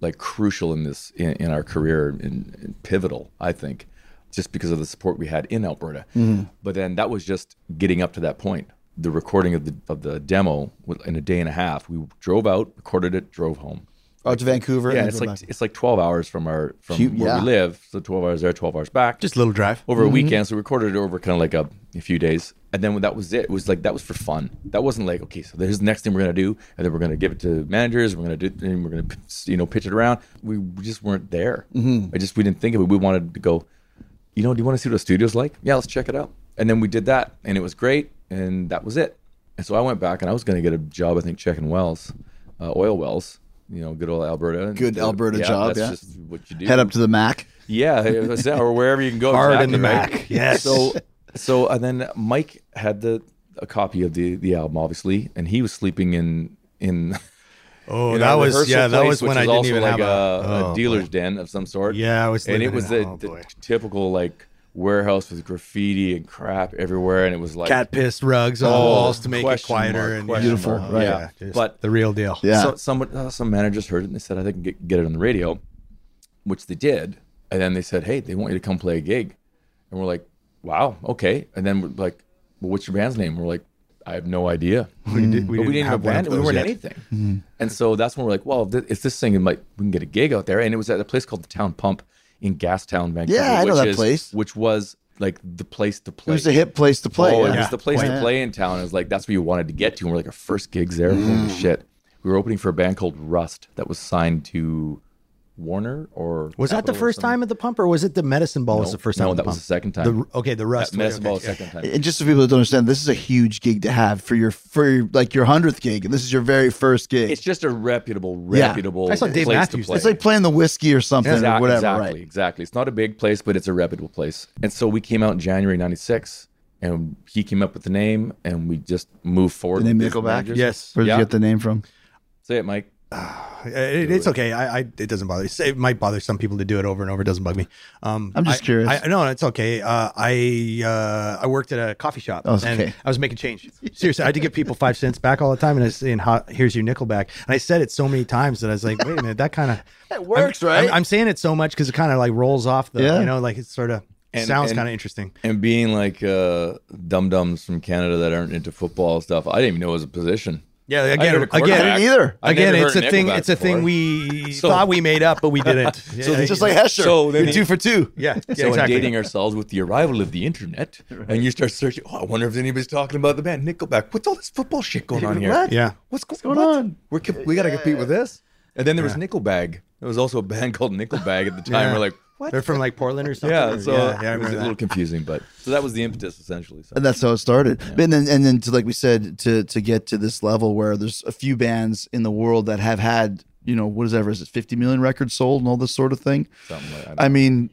like crucial in this in, in our career and, and pivotal I think, just because of the support we had in Alberta. Mm-hmm. But then that was just getting up to that point. The recording of the of the demo in a day and a half. We drove out, recorded it, drove home. Out to Vancouver. Yeah, and it's like back. it's like twelve hours from our from Cute, where yeah. we live. So twelve hours there, twelve hours back Just a little drive. over a mm-hmm. weekend. So we recorded it over kind of like a, a few days, and then that was it. It was like that was for fun. That wasn't like okay, so there's the next thing we're gonna do, and then we're gonna give it to managers. We're gonna do, and we're gonna you know pitch it around. We just weren't there. Mm-hmm. I just we didn't think of it. We wanted to go. You know, do you want to see what a studio's like? Yeah, let's check it out. And then we did that, and it was great, and that was it. And so I went back, and I was gonna get a job, I think, checking wells, uh, oil wells. You know, good old Alberta. And, Good Alberta job, That's yeah. just what you do. head up to the Mac. Yeah, or wherever you can go. Hard in exactly, the right? Mac. Yes. So, so and then Mike had the a copy of the the album, obviously, and he was sleeping in in. Oh, in that was rehearsal yeah, that was when I is didn't also even like have a, a, a oh, dealer's boy. den of some sort. Yeah, I was and it was in- the, oh, the typical like warehouse with graffiti and crap everywhere, and it was like cat piss rugs on the Oh, walls to make it question quieter mark, and question Beautiful, mark. right. Yeah, just but the real deal. Yeah. so someone, uh, some managers heard it and they said, I think get, get it on the radio, which they did. And then they said, hey, they want you to come play a gig. And we're like, wow, okay. And then we're like, well, what's your band's name? We're like, I have no idea. We, did, but we didn't have a one of band. We those weren't yet. anything. And so that's when we're like, well, if it's this thing, it might we can get a gig out there. And it was at a place called the Town Pump in Gastown, Vancouver. Yeah, I know which that is- place. Which was like the place to play. It was a hip place to play. Oh, it was the place Yeah. to play in town. It was like that's where you wanted to get to. And we're like our first gigs there. Mm. Holy shit! We were opening for a band called Rust that was signed to Warner or Was that the first time at the pump, or was it the medicine ball? was the first time? at that the was the second time. The, okay, the rust. Medicine okay, Ball was second time. And just for people that don't understand, this is a huge gig to have for your for your, like your hundredth gig, and this is your very first gig. It's just a reputable, Yeah. reputable I saw Dave place Matthews to play. It's like playing the whiskey or something Exact- or whatever, exactly, right? exactly. It's not a big place, but it's a reputable place. And so we came out in January '96, and he came up with the name, and we just moved forward. The name with Nickelback? managers. Yes. Where did Yeah. you get the name from? Say it, Mike. It, it's okay. I, I it doesn't bother. me. It might bother some people to do it over and over. It doesn't bug me. Um, I'm just I- curious. I, no, it's okay. Uh, I uh, I worked at a coffee shop. Oh, and okay. I was making change. Seriously, I had to give people five cents back all the time, and I was saying, "Here's your Nickelback." And I said it so many times that I was like, "Wait a minute, that kind of It works, I'm, right? I'm, I'm saying it so much because it kind of like rolls off the, Yeah. you know, like it sort of And- sounds kind of interesting. And being like uh, dum dums from Canada that aren't into football stuff, I didn't even know it was a position. Yeah, again, again, quarterback. I didn't either. Again, it's a thing. Nickelback It's a thing we So- thought we made up, but we didn't. So Yeah, it's just like Hesher. So then You're he- two for two. yeah, yeah, So exactly. dating ourselves with the arrival of the internet, and you start searching. Oh, I wonder if anybody's talking about the band Nickelback. What's all this football shit going on here? What? Yeah. What's, go- going what? on? We're we got to compete with this. And then there was Nickelbag. There was also a band called Nickelbag at the time. Yeah. We're like, what? They're from like Portland or something. yeah. or- So yeah, I it was remember a that. little confusing, but so that was the impetus essentially. So. And that's how it started. And then and then to like we said, to to get to this level where there's a few bands in the world that have had, you know, what is ever is it 50 million records sold and all this sort of thing. Something like that. I mean,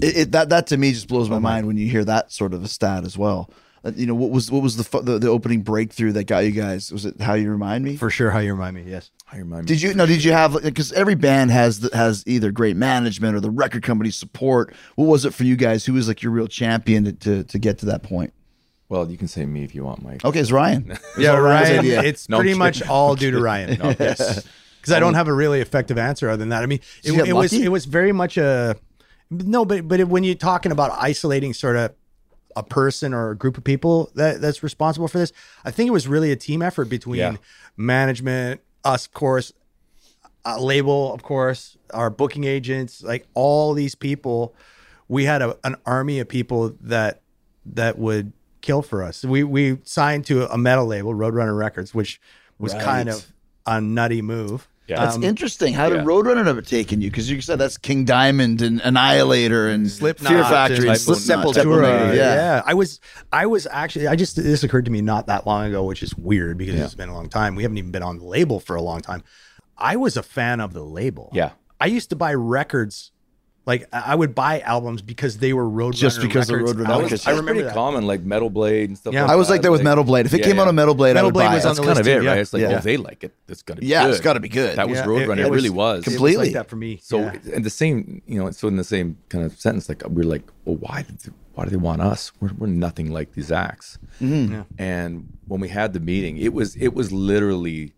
it, it that that to me just blows my mind when you hear that sort of a stat as well. Uh, you know, what was what was the, fu- the the opening breakthrough that got you guys? Was it how you remind me? For sure, how you remind me. Yes. I remind me. Did you no? Did you have because every band has the, has either great management or the record company support? What was it for you guys? Who was like your real champion to to, to get to that point? Well, you can say me if you want, Mike. Okay, it's Ryan. Yeah, Ryan. idea. It's No, pretty much all due to Ryan. Yes. Because I don't have a really effective answer other than that. I mean, it, it was it was very much a no, but but when you're talking about isolating sort of a person or a group of people that that's responsible for this, I think it was really a team effort between Yeah. management, us, of course, label, of course, our booking agents, like all these people. We had a, an army of people that that would kill for us. We we signed to a metal label, Roadrunner Records, which was kind of a nutty move. Yeah. That's um, interesting. How did yeah. Roadrunner have taken you? Because you said that's King Diamond and Annihilator and Slipknot, Fear Factory, and Slipknot, Sepultura. Sepultura, Yeah. yeah. I was, I was actually, I just this occurred to me not that long ago, which is weird because it's been a long time. We haven't even been on the label for a long time. I was a fan of the label. Yeah. I used to buy records, like I I would buy albums because they were Roadrunner Just because of records Roadrunner That albums. records. was, I remember pretty that. common, like Metal Blade and stuff. Yeah. like I was like that with Metal Blade. If it yeah, came yeah. out on Metal Blade, I Metal would Blade buy was it. on That's the kind of it, too, yeah. right? It's like, Yeah. oh, they like it. It's gotta be good. Yeah, good. it's got to be good. That was Yeah, Roadrunner. it- It, it really was- was. It was Completely. like that for me. So yeah. and the same, you know, so in the same kind of sentence, like we're like, well, why did they, why do they want us? We're, we're nothing like these acts. Mm-hmm. Yeah. And when we had the meeting, it was it was literally,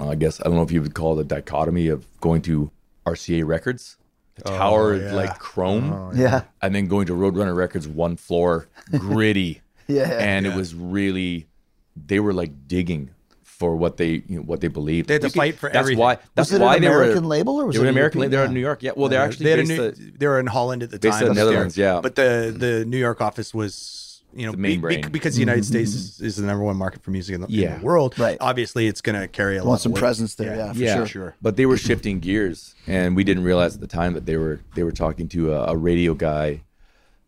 uh, I guess I don't know if you would call it a dichotomy of going to RCA Records, the tower oh, yeah. like chrome, oh, Yeah. and then going to Roadrunner Records, one floor, gritty. Yeah. and it was really, they were like digging for what they you know, what they believed. They had to You could- fight for that's everything. Why, that's Was it an why they American were, label or was they it an American. European? They're in New York. Yeah. Well, they're actually they had a new, at- they were in Holland at the based time. in the Netherlands, yeah. But the the New York office was you know The main be- be- because the United States is, is the number one market for music in the, in Yeah. the world. Right. Obviously, it's going to carry a lot Want of some weight. presence there, yeah, for yeah, sure. But they were shifting gears, and we didn't realize at the time that they were they were talking to a, a radio guy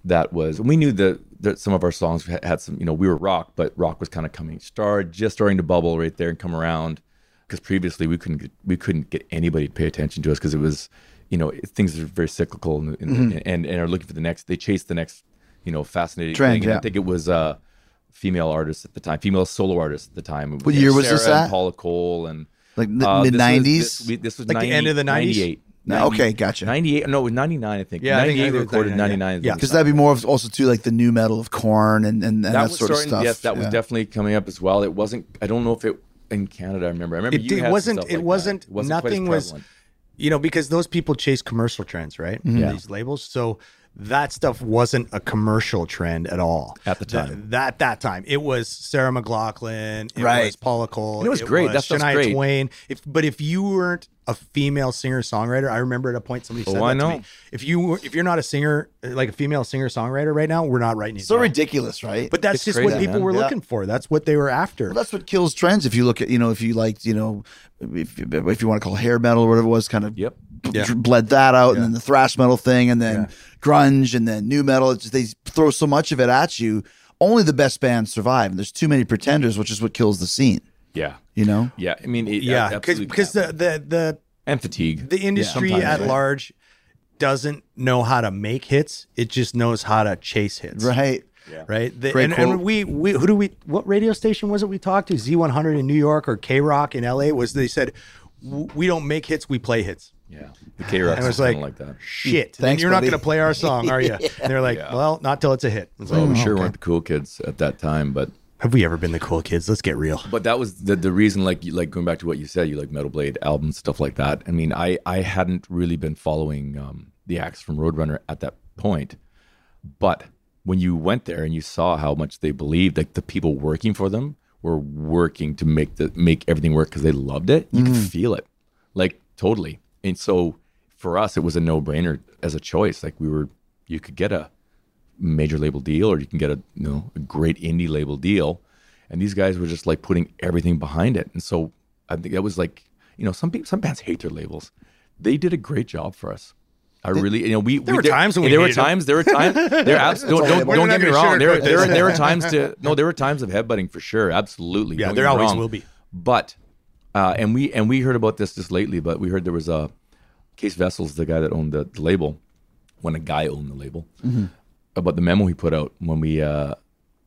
that was. We knew that, that some of our songs had, had some, you know, we were rock, but rock was kind of coming, started just starting to bubble right there and come around. Because previously we couldn't get, we couldn't get anybody to pay attention to us because it was, you know, things are very cyclical and, and, Mm-hmm. and and are looking for the next. They chase the next, you know, fascinating Trend, thing. And yeah. I think it was. uh Female artists at the time, female solo artists at the time. What year was this Sarah and at? Paula Cole and Like uh, mid nineties. This, we- this was Like the end of the 90s? 98. No, okay, gotcha. 98. No, it was 99, I think. Yeah, I think 98 it we was recorded 99, 99. yeah. Because that'd be more of also too like the new metal of Korn and and, and that, that was sort of stuff. Yes, that was definitely coming up as well. It wasn't. I don't know if it in Canada. I remember. I remember It, you it had wasn't. stuff It like wasn't. It wasn't quite as nothing was. You know, because those people chase commercial trends, right? Mm-hmm. Yeah. These labels. So that stuff wasn't a commercial trend at all At the time. That, that time, it was Sarah McLachlan, it Right. was Paula Cole, And it was great. That stuff's Shania great. Twain. If but if you weren't a female singer songwriter, I remember at a point somebody oh, said Oh, I that to know. me. If you if you're not a singer, like a female singer songwriter right now, we're not writing. So ridiculous, right? But that's It's just what people man. were Yeah. looking for. That's what they were after. Well, that's what kills trends. If you look at, you know, if you liked, you know, if, if you want to call hair metal or whatever it was, kind of Yep. Yeah. bled that out, and then the thrash metal thing, and then grunge, and then new metal. It's just, they throw so much of it at you. Only the best bands survive, and there's too many pretenders, which is what kills the scene. Yeah. You know, Yeah. I mean, it, yeah, absolutely. because the, the the and fatigue. the industry sometimes, at right? large doesn't know how to make hits. It just knows how to chase hits. right? Right. The- Great and, and we, we who do we what radio station was it we talked to? Z100 in New York or K Rock in LA was they said we don't make hits, we play hits. Yeah. The K Rock And it was was like, like that. Shit. Thanks, you're not going to play our song, are you? And they're like, Yeah. well, not till it's a hit. It's Well, like, we sure okay. weren't the cool kids at that time, but Have we ever been the cool kids? Let's get real. but that was the the reason. Like like going back to what you said, you like Metal Blade albums, stuff like that. I mean, I I hadn't really been following um, the acts from Roadrunner at that point, but when you went there and you saw how much they believed, like the people working for them were working to make the make everything work because they loved it. You could feel it, like totally. And so for us, it was a no brainer as a choice. Like we were, you could get a major label deal or you can get a you know a great indie label deal. And these guys were just like putting everything behind it. And so i think that was like you know some people some bands hate their labels. They did a great job for us. I really you know we there were times when we there were times there were times there abs- don't, don't, don't get me wrong. There, sugarcoat there, there were times to no there were times of headbutting for sure. Absolutely. Yeah, don't there always wrong. will be. but uh, and we and we heard about this just lately but we heard there was a Cees Wessels the guy that owned the, the label when a guy owned the label about the memo he put out when we uh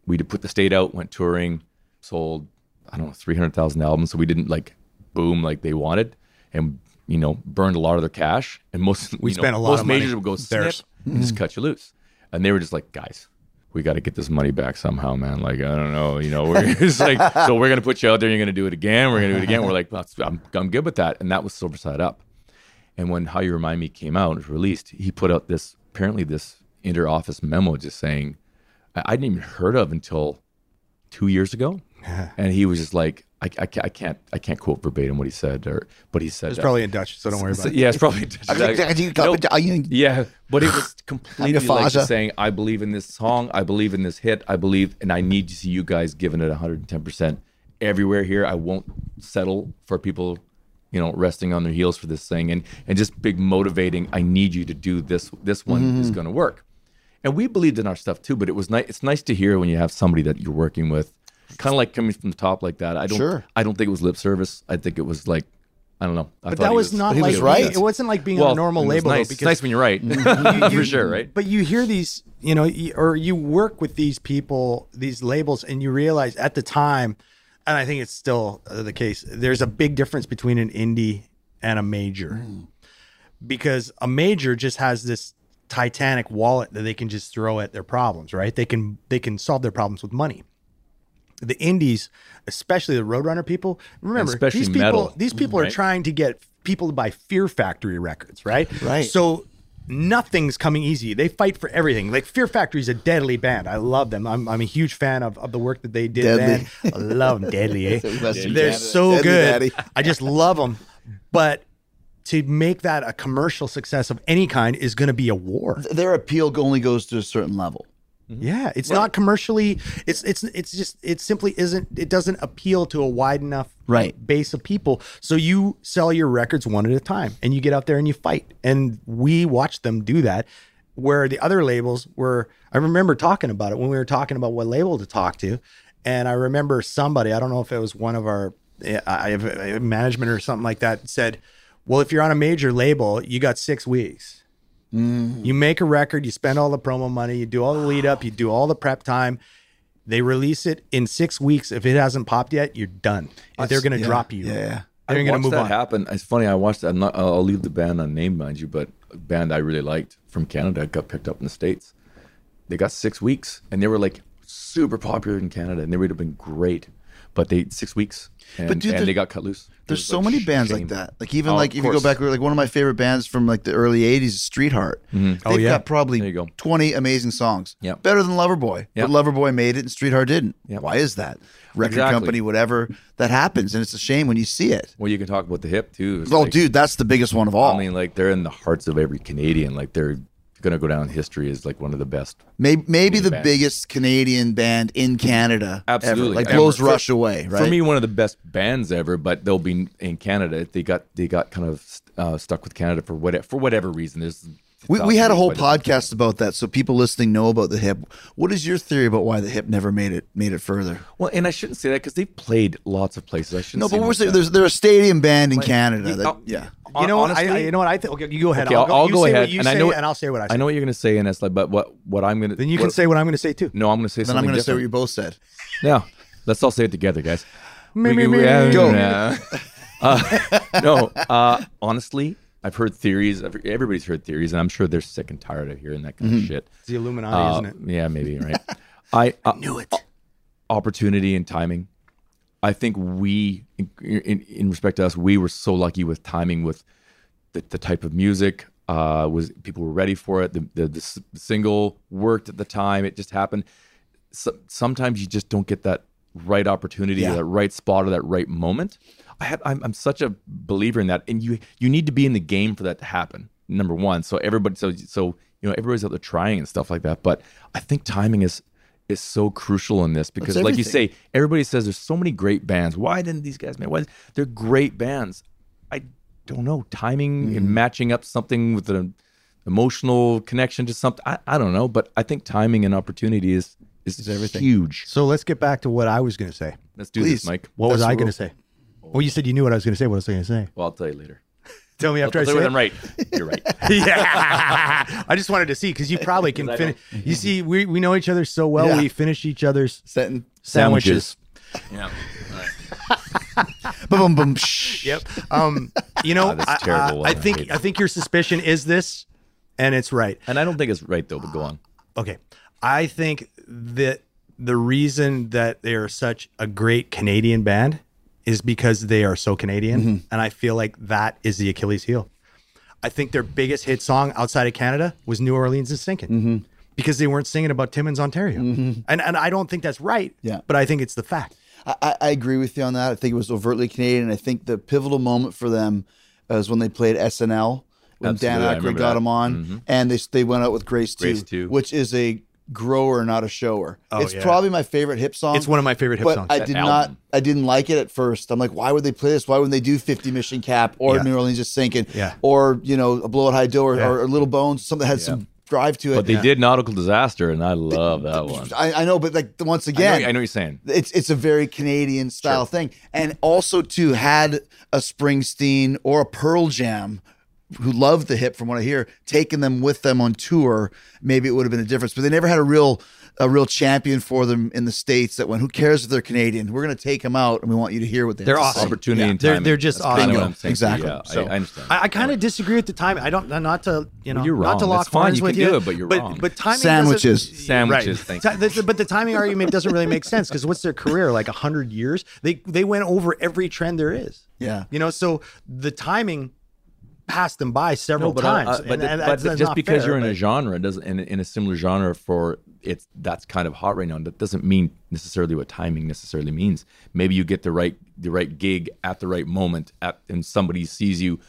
we did put the state out, went touring, sold I don't know three hundred thousand albums, so we didn't like boom like they wanted, and you know burned a lot of their cash, and most we spent a lot most of money. majors would go snip and just cut you loose, and they were just like guys. We got to get this money back somehow, man. Like I don't know, you know. We're it's like, so we're gonna put you out there. You're gonna do it again. We're gonna do it again. We're like, I'm I'm good with that. And that was Silver Side Up. And when How You Remind Me came out, it was released, he put out this apparently this inter-office memo just saying I, I didn't even heard of until two years ago, and he was just like, I, I, can't, I can't I can't quote verbatim what he said, or but he said It's probably in Dutch, so don't worry about it. yeah, it's probably Nope. yeah, but it was completely like Faja. just saying, I believe in this song, I believe in this hit, I believe, and I need to see you guys giving it 110 percent everywhere here. I won't settle for people, you know, resting on their heels for this thing, and and just big motivating. I need you to do this. This one Mm-hmm. is going to work, and we believed in our stuff too. But it was nice. It's nice to hear when you have somebody that you're working with, kind of like coming from the top like that. I don't. Sure. I don't think it was lip service. I think it was like. I don't know. I But that he was not like was right. It wasn't like being on well, a normal it was label though, Nice. because it's nice when you're right, for sure, right? But you hear these, you know, or you work with these people, these labels, and you realize at the time, and I think it's still uh, the case. There's a big difference between an indie and a major, because a major just has this titanic wallet that they can just throw at their problems. Right? They can they can solve their problems with money. The indies, especially the Roadrunner people, remember Especially these people. metal, These people are trying to get people to buy Fear Factory records, right? Right. So nothing's coming easy. They fight for everything. Like Fear Factory is a deadly band. I love them. I'm, I'm a huge fan of, of the work that they did. Deadly. Man. I love them. Deadly. Eh? They're Canada. so Deadly good. Daddy. I just love them. But to make that a commercial success of any kind is going to be a war. Their appeal only goes to a certain level. Mm-hmm. Yeah, it's not commercially. It's it's it's just it simply isn't. It doesn't appeal to a wide enough Right. base of people. So you sell your records one at a time, and you get out there and you fight. And we watched them do that. Where the other labels were, I remember talking about it when we were talking about what label to talk to, and I remember somebody, I don't know if it was one of our I have management or something like that, said, "Well, if you're on a major label, you got six weeks." You make a record, you spend all the promo money, you do all the lead up, you do all the prep time. They release it in six weeks. If it hasn't popped yet, you're done. They're going to Yeah, drop you. Yeah, yeah. They're going to watched move that on. happen. It's funny. I watched that. I'm not, I'll leave the band unnamed, mind you, but a band I really liked from Canada got picked up in the states. They got six weeks, and they were like super popular in Canada, and they would have been great. but they six weeks, and, But dude, and there- they got cut loose. There's so like many bands shame. like that. Like even Oh, like if you go back, like one of my favorite bands from like the early '80s, is Streetheart. Mm-hmm. They've Oh, yeah. got probably go. 20 amazing songs. Yep. better than Loverboy. Yep. But Loverboy made it, and Streetheart didn't. Yep. Why is that? Record Exactly. company, whatever that happens, and it's a shame when you see it. Well, you can talk about the hip too. It's Oh, like- dude, that's the biggest one of all. I mean, like they're in the hearts of every Canadian. Like they're gonna go down in history as like one of the best. maybe maybe the band. biggest Canadian band in Canada. Absolutely. ever. like Ever. blows For- Rush away. Right. For me, one of the best bands ever. But they'll be in Canada. They got they got kind of uh, stuck with Canada for whatever for whatever reason. There's We, we had a whole thousand reasons podcast about that, so people listening know about the hip. What is your theory about why the hip never made it made it further? Well, and I shouldn't say that because they've played lots of places. I shouldn't. No, say but we're saying there's they're a stadium band in Canada. that, I'll- yeah. You know what? I, Honestly- I- you know what I think. Okay, you go ahead. Okay, I'll, I'll, go, I'll you go say ahead, What you and say, I know and I'll say what I say. I know what you're going to say, Ines, but what what I'm going to Then you can say what I'm going to say too. No, I'm going to say Then I'm going to say what you both said. Yeah, let's all say it together, guys. Me, We- me, me. Go. Uh, no, uh, honestly, I've heard theories. I've- Everybody's heard theories, and I'm sure they're sick and tired of hearing that kind of shit. It's the Illuminati, Uh, isn't it? Yeah, maybe right. I uh, knew it. Opportunity and timing. I think we, in, in, in respect to us, we were so lucky with timing with the, the type of music. Uh, was people were ready for it. The, the the single worked at the time. It just happened. So, sometimes you just don't get that right opportunity, Yeah. or that right spot, or that right moment. I had, I'm, I'm such a believer in that, and you you need to be in the game for that to happen. Number one, so everybody, so so you know everybody's out there trying and stuff like that. But I think timing is is so crucial in this because, like you say, everybody says there's so many great bands. Why didn't these guys make? Why they're great bands? I don't know. Timing Mm-hmm. and matching up something with an emotional connection to something. I, I don't know, but I think timing and opportunity is is, everything. huge. So let's get back to what I was going to say. Let's do Please. this, Mike. What was I going to say? Well, you said you knew what I was going to say. What was I going to say? Well, I'll tell you later. Tell me after I'll I say you it. I'm right. You're right. yeah. I just wanted to see because you probably can finish. You see, we, we know each other so well. Yeah. We finish each other's Sentence. sandwiches. yeah. Boom, boom, boom. Shh. Yep. Um, you know, that's I. I, I I think hate I think your suspicion is this, and it's right. And I don't think it's right though. But go on. Okay. I think that the reason that they are such a great Canadian band is because they are so Canadian. Mm-hmm. And I feel like that is the Achilles heel. I think their biggest hit song outside of Canada was New Orleans is Sinking Mm-hmm. because they weren't singing about Timmins, Ontario. And, and I don't think that's right, Yeah. but I think it's the fact. I, I- I agree with you on that. I think it was overtly Canadian. I think the pivotal moment for them was when they played SNL when Absolutely, Dan Aykroyd got that. them on, and they they went out with Grace, Too, Grace, Too. which is a grower, not a shower. Oh, it's yeah. probably my favorite hip song. It's one of my favorite hip but songs. I did album. not. I didn't like it at first. I'm like, why would they play this? Why wouldn't they do 50 Mission Cap or Yeah. New Orleans is sinking? Yeah. Or you know, a blow at high dough or, Yeah. or, Little Bones, something that had some drive to it. But they did nautical disaster, and I love that one. I, I know, but like once I know, again, I know what you're saying. it's it's a very Canadian style thing, and also too had a Springsteen or a Pearl Jam who loved the hip from what I hear, taking them with them on tour, maybe it would have been a difference. But they never had a real a real champion for them in the states that went. Who cares if they're Canadian? We're going to take them out, and we want you to hear what they. They're have to say." awesome. Opportunity Yeah. and They're- they're just That's kinda awesome. what I'm saying. Exactly. Yeah, So- I, I understand. I, I kind of disagree with the timing. I don't not to you know You're not to wrong. lock That's fine. horns You with can you, do it, but you're but, wrong. But timing Sandwiches. doesn't- Sandwiches, Right. thank Ti- But the timing argument doesn't really make sense because what's their career like hundred years? They they went over every trend there is. Yeah. you know, so the timing passed them by several No, but, uh, times. uh, but, and- and but just because fair, you're in a genre doesn't in, in a similar genre for it's that's kind of hot right now. That doesn't mean necessarily what timing necessarily means. Maybe you get the right the right gig at the right moment at and somebody sees you.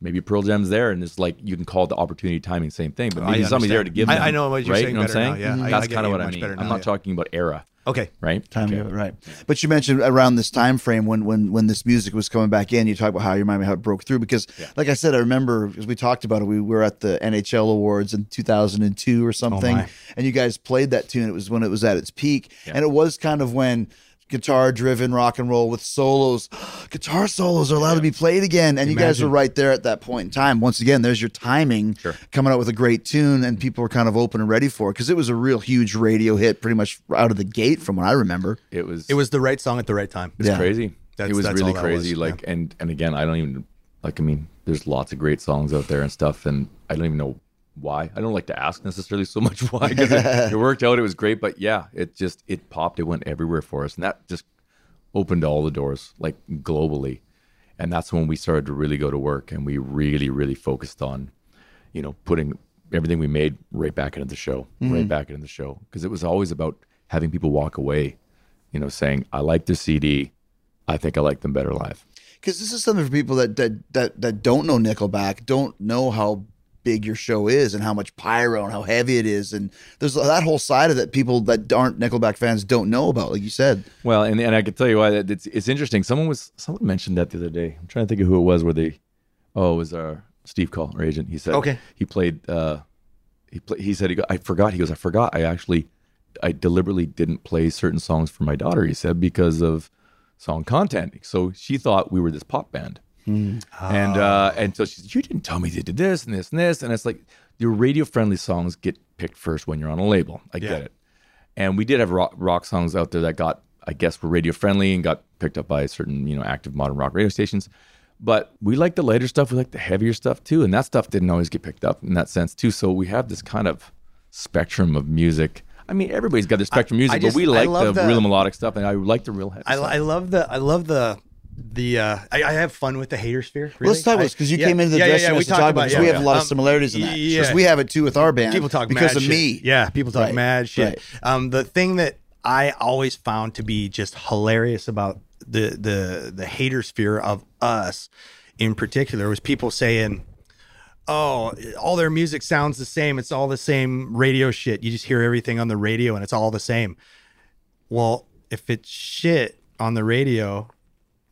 Maybe Pearl Jam's there, and it's like you can call it the opportunity timing, same thing. But I maybe somebody's there to give I- them. I know what you're right? saying You know what I'm better now, saying? yeah. I- I That's kind of what I mean. better I'm not yeah. talking about era, okay. right? Of it, right? But you mentioned around this time frame when when when this music was coming back in. You talk about how you remind me how it broke through because, like I said, I remember as we talked about it, we were at the NHL awards in 2002 or oh, something, my. and you guys played that tune. It was when it was at its peak, and it was kind of when guitar driven rock and roll with solos guitar solos are allowed to be played again and you guys were right there at that point in time once again there's your timing coming out with a great tune and people were kind of open and ready for it because it was a real huge radio hit pretty much out of the gate from what i remember It was It was the right song at the right time. It's Yeah. crazy. That's- it was really crazy. was, like and and again, I don't even like. I mean, there's lots of great songs out there and stuff, and I don't even know why. I don't like to ask necessarily so much why because it, it worked out. It was great, but yeah, it just it popped. It went everywhere for us, and that just opened all the doors like globally, and that's when we started to really go to work and we really really focused on, you know, putting everything we made right back into the show, right mm-hmm. back into the show because it was always about having people walk away, you know, saying I like the CD, I think I like them better live. because this is something for people that, that that that don't know Nickelback, don't know how big your show is and how much pyro and how heavy it is, and there's that whole side of it people that aren't Nickelback fans don't know about. Like you said, Well, and, and I can tell you why it's it's interesting. Someone was someone mentioned that the other day. I'm trying to think of who it was. Where they, oh, it was our Steve Call, our agent. He said, Okay. he played. uh He play, He said, he go, I forgot. He goes, I forgot. I actually, I deliberately didn't play certain songs for my daughter. He said because of song content. So she thought we were this pop band. And uh, and so she said, You didn't tell me they did this and this and this. And it's like your radio friendly songs get picked first when you're on a label. I get it. And we did have rock, rock songs out there that got, I guess, were radio friendly and got picked up by certain, you know, active modern rock radio stations. But we like the lighter stuff. We like the heavier stuff too. And that stuff didn't always get picked up in that sense too. So we have this kind of spectrum of music. I mean, everybody's got their spectrum of music, I just- but we like the, the- real melodic stuff, and I like the real heavy I, stuff. I love the I love the the uh I, I have fun with the hater sphere. Really. let's talk about this because you yeah, came into the yeah, yeah, dressing yeah, room we to talk about this. We yeah, have a lot of um, similarities in that yeah. because we have it too with our band. people talk because of shit. me. Yeah, people talk Right. mad shit. Right. Um, the thing that I always found to be just hilarious about the the the hater sphere of us, in particular, was people saying, "Oh, all their music sounds the same. It's all the same radio shit. You just hear everything on the radio, and it's all the same." Well, if it's shit on the radio,